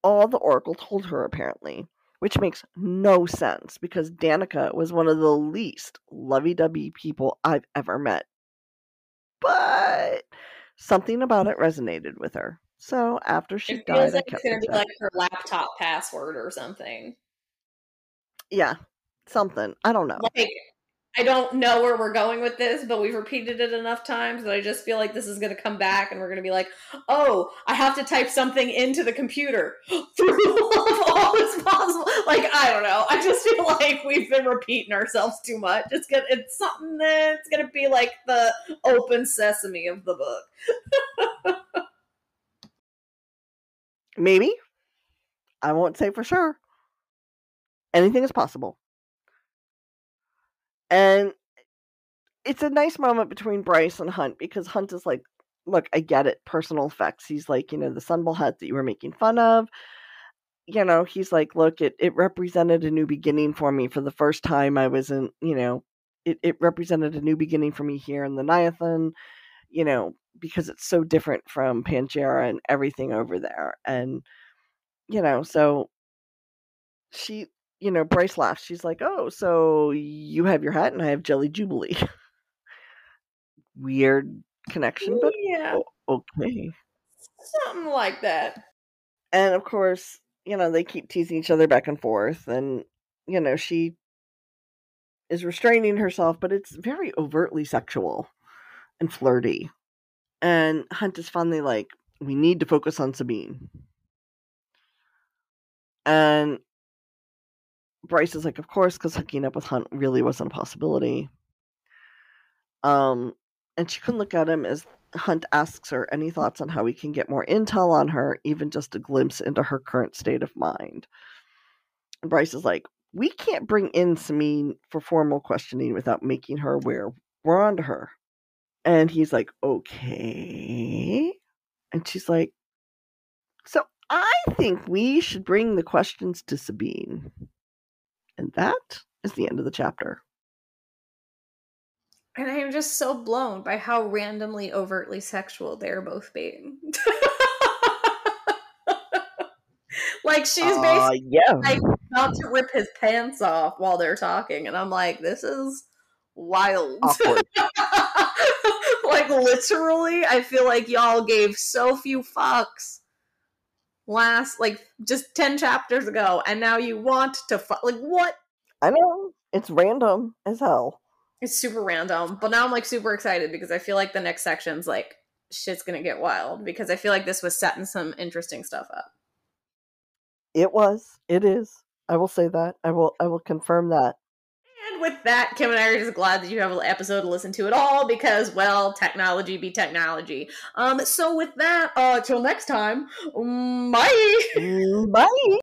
all the Oracle told her, apparently, which makes no sense because Danika was one of the least lovey dovey people I've ever met. But something about it resonated with her. So after she it died, like it's gonna be like her laptop password or something. Yeah, something. I don't know. Like I don't know where we're going with this, but we've repeated it enough times that I just feel like this is going to come back and we're going to be like, oh, I have to type something into the computer. Through all is possible. Like, I don't know. I just feel like we've been repeating ourselves too much. It's gonna, it's something that's going to be like the open sesame of the book. Maybe. I won't say for sure. Anything is possible. And it's a nice moment between Bryce and Hunt because Hunt is like, look, I get it, personal effects. He's like, you know, the sunball hat that you were making fun of. You know, he's like, look, it, it represented a new beginning for me for the first time I was in, you know, it, it represented a new beginning for me here in the Niathan you know, because it's so different from Pangera and everything over there. And, you know, so she, you know, Bryce laughs. She's like, oh, so you have your hat and I have Jelly Jubilee. Weird connection, but yeah. okay. Something like that. And of course, you know, they keep teasing each other back and forth. And, you know, she is restraining herself, but it's very overtly sexual and flirty. And Hunt is finally like, we need to focus on Sabine. And Bryce is like, of course, because hooking up with Hunt really wasn't a possibility. Um, and she couldn't look at him as Hunt asks her any thoughts on how we can get more intel on her, even just a glimpse into her current state of mind. And Bryce is like, we can't bring in Sabine for formal questioning without making her aware we're on to her. And he's like, okay. And she's like, so I think we should bring the questions to Sabine. And that is the end of the chapter. And I am just so blown by how randomly overtly sexual they're both being. like she's uh, basically yeah. like about to rip his pants off while they're talking, and I'm like, this is wild. like literally, I feel like y'all gave so few fucks last like just 10 chapters ago and now you want to fuck like what i know it's random as hell it's super random but now i'm like super excited because i feel like the next section's like shit's gonna get wild because I feel like this was setting some interesting stuff up. It was. It is. I will say that. I will. I will confirm that. With that, Kim and I are just glad that you have an episode to listen to it all because, well, technology be technology. Um. So with that, uh, till next time, mm, bye. Mm, Bye.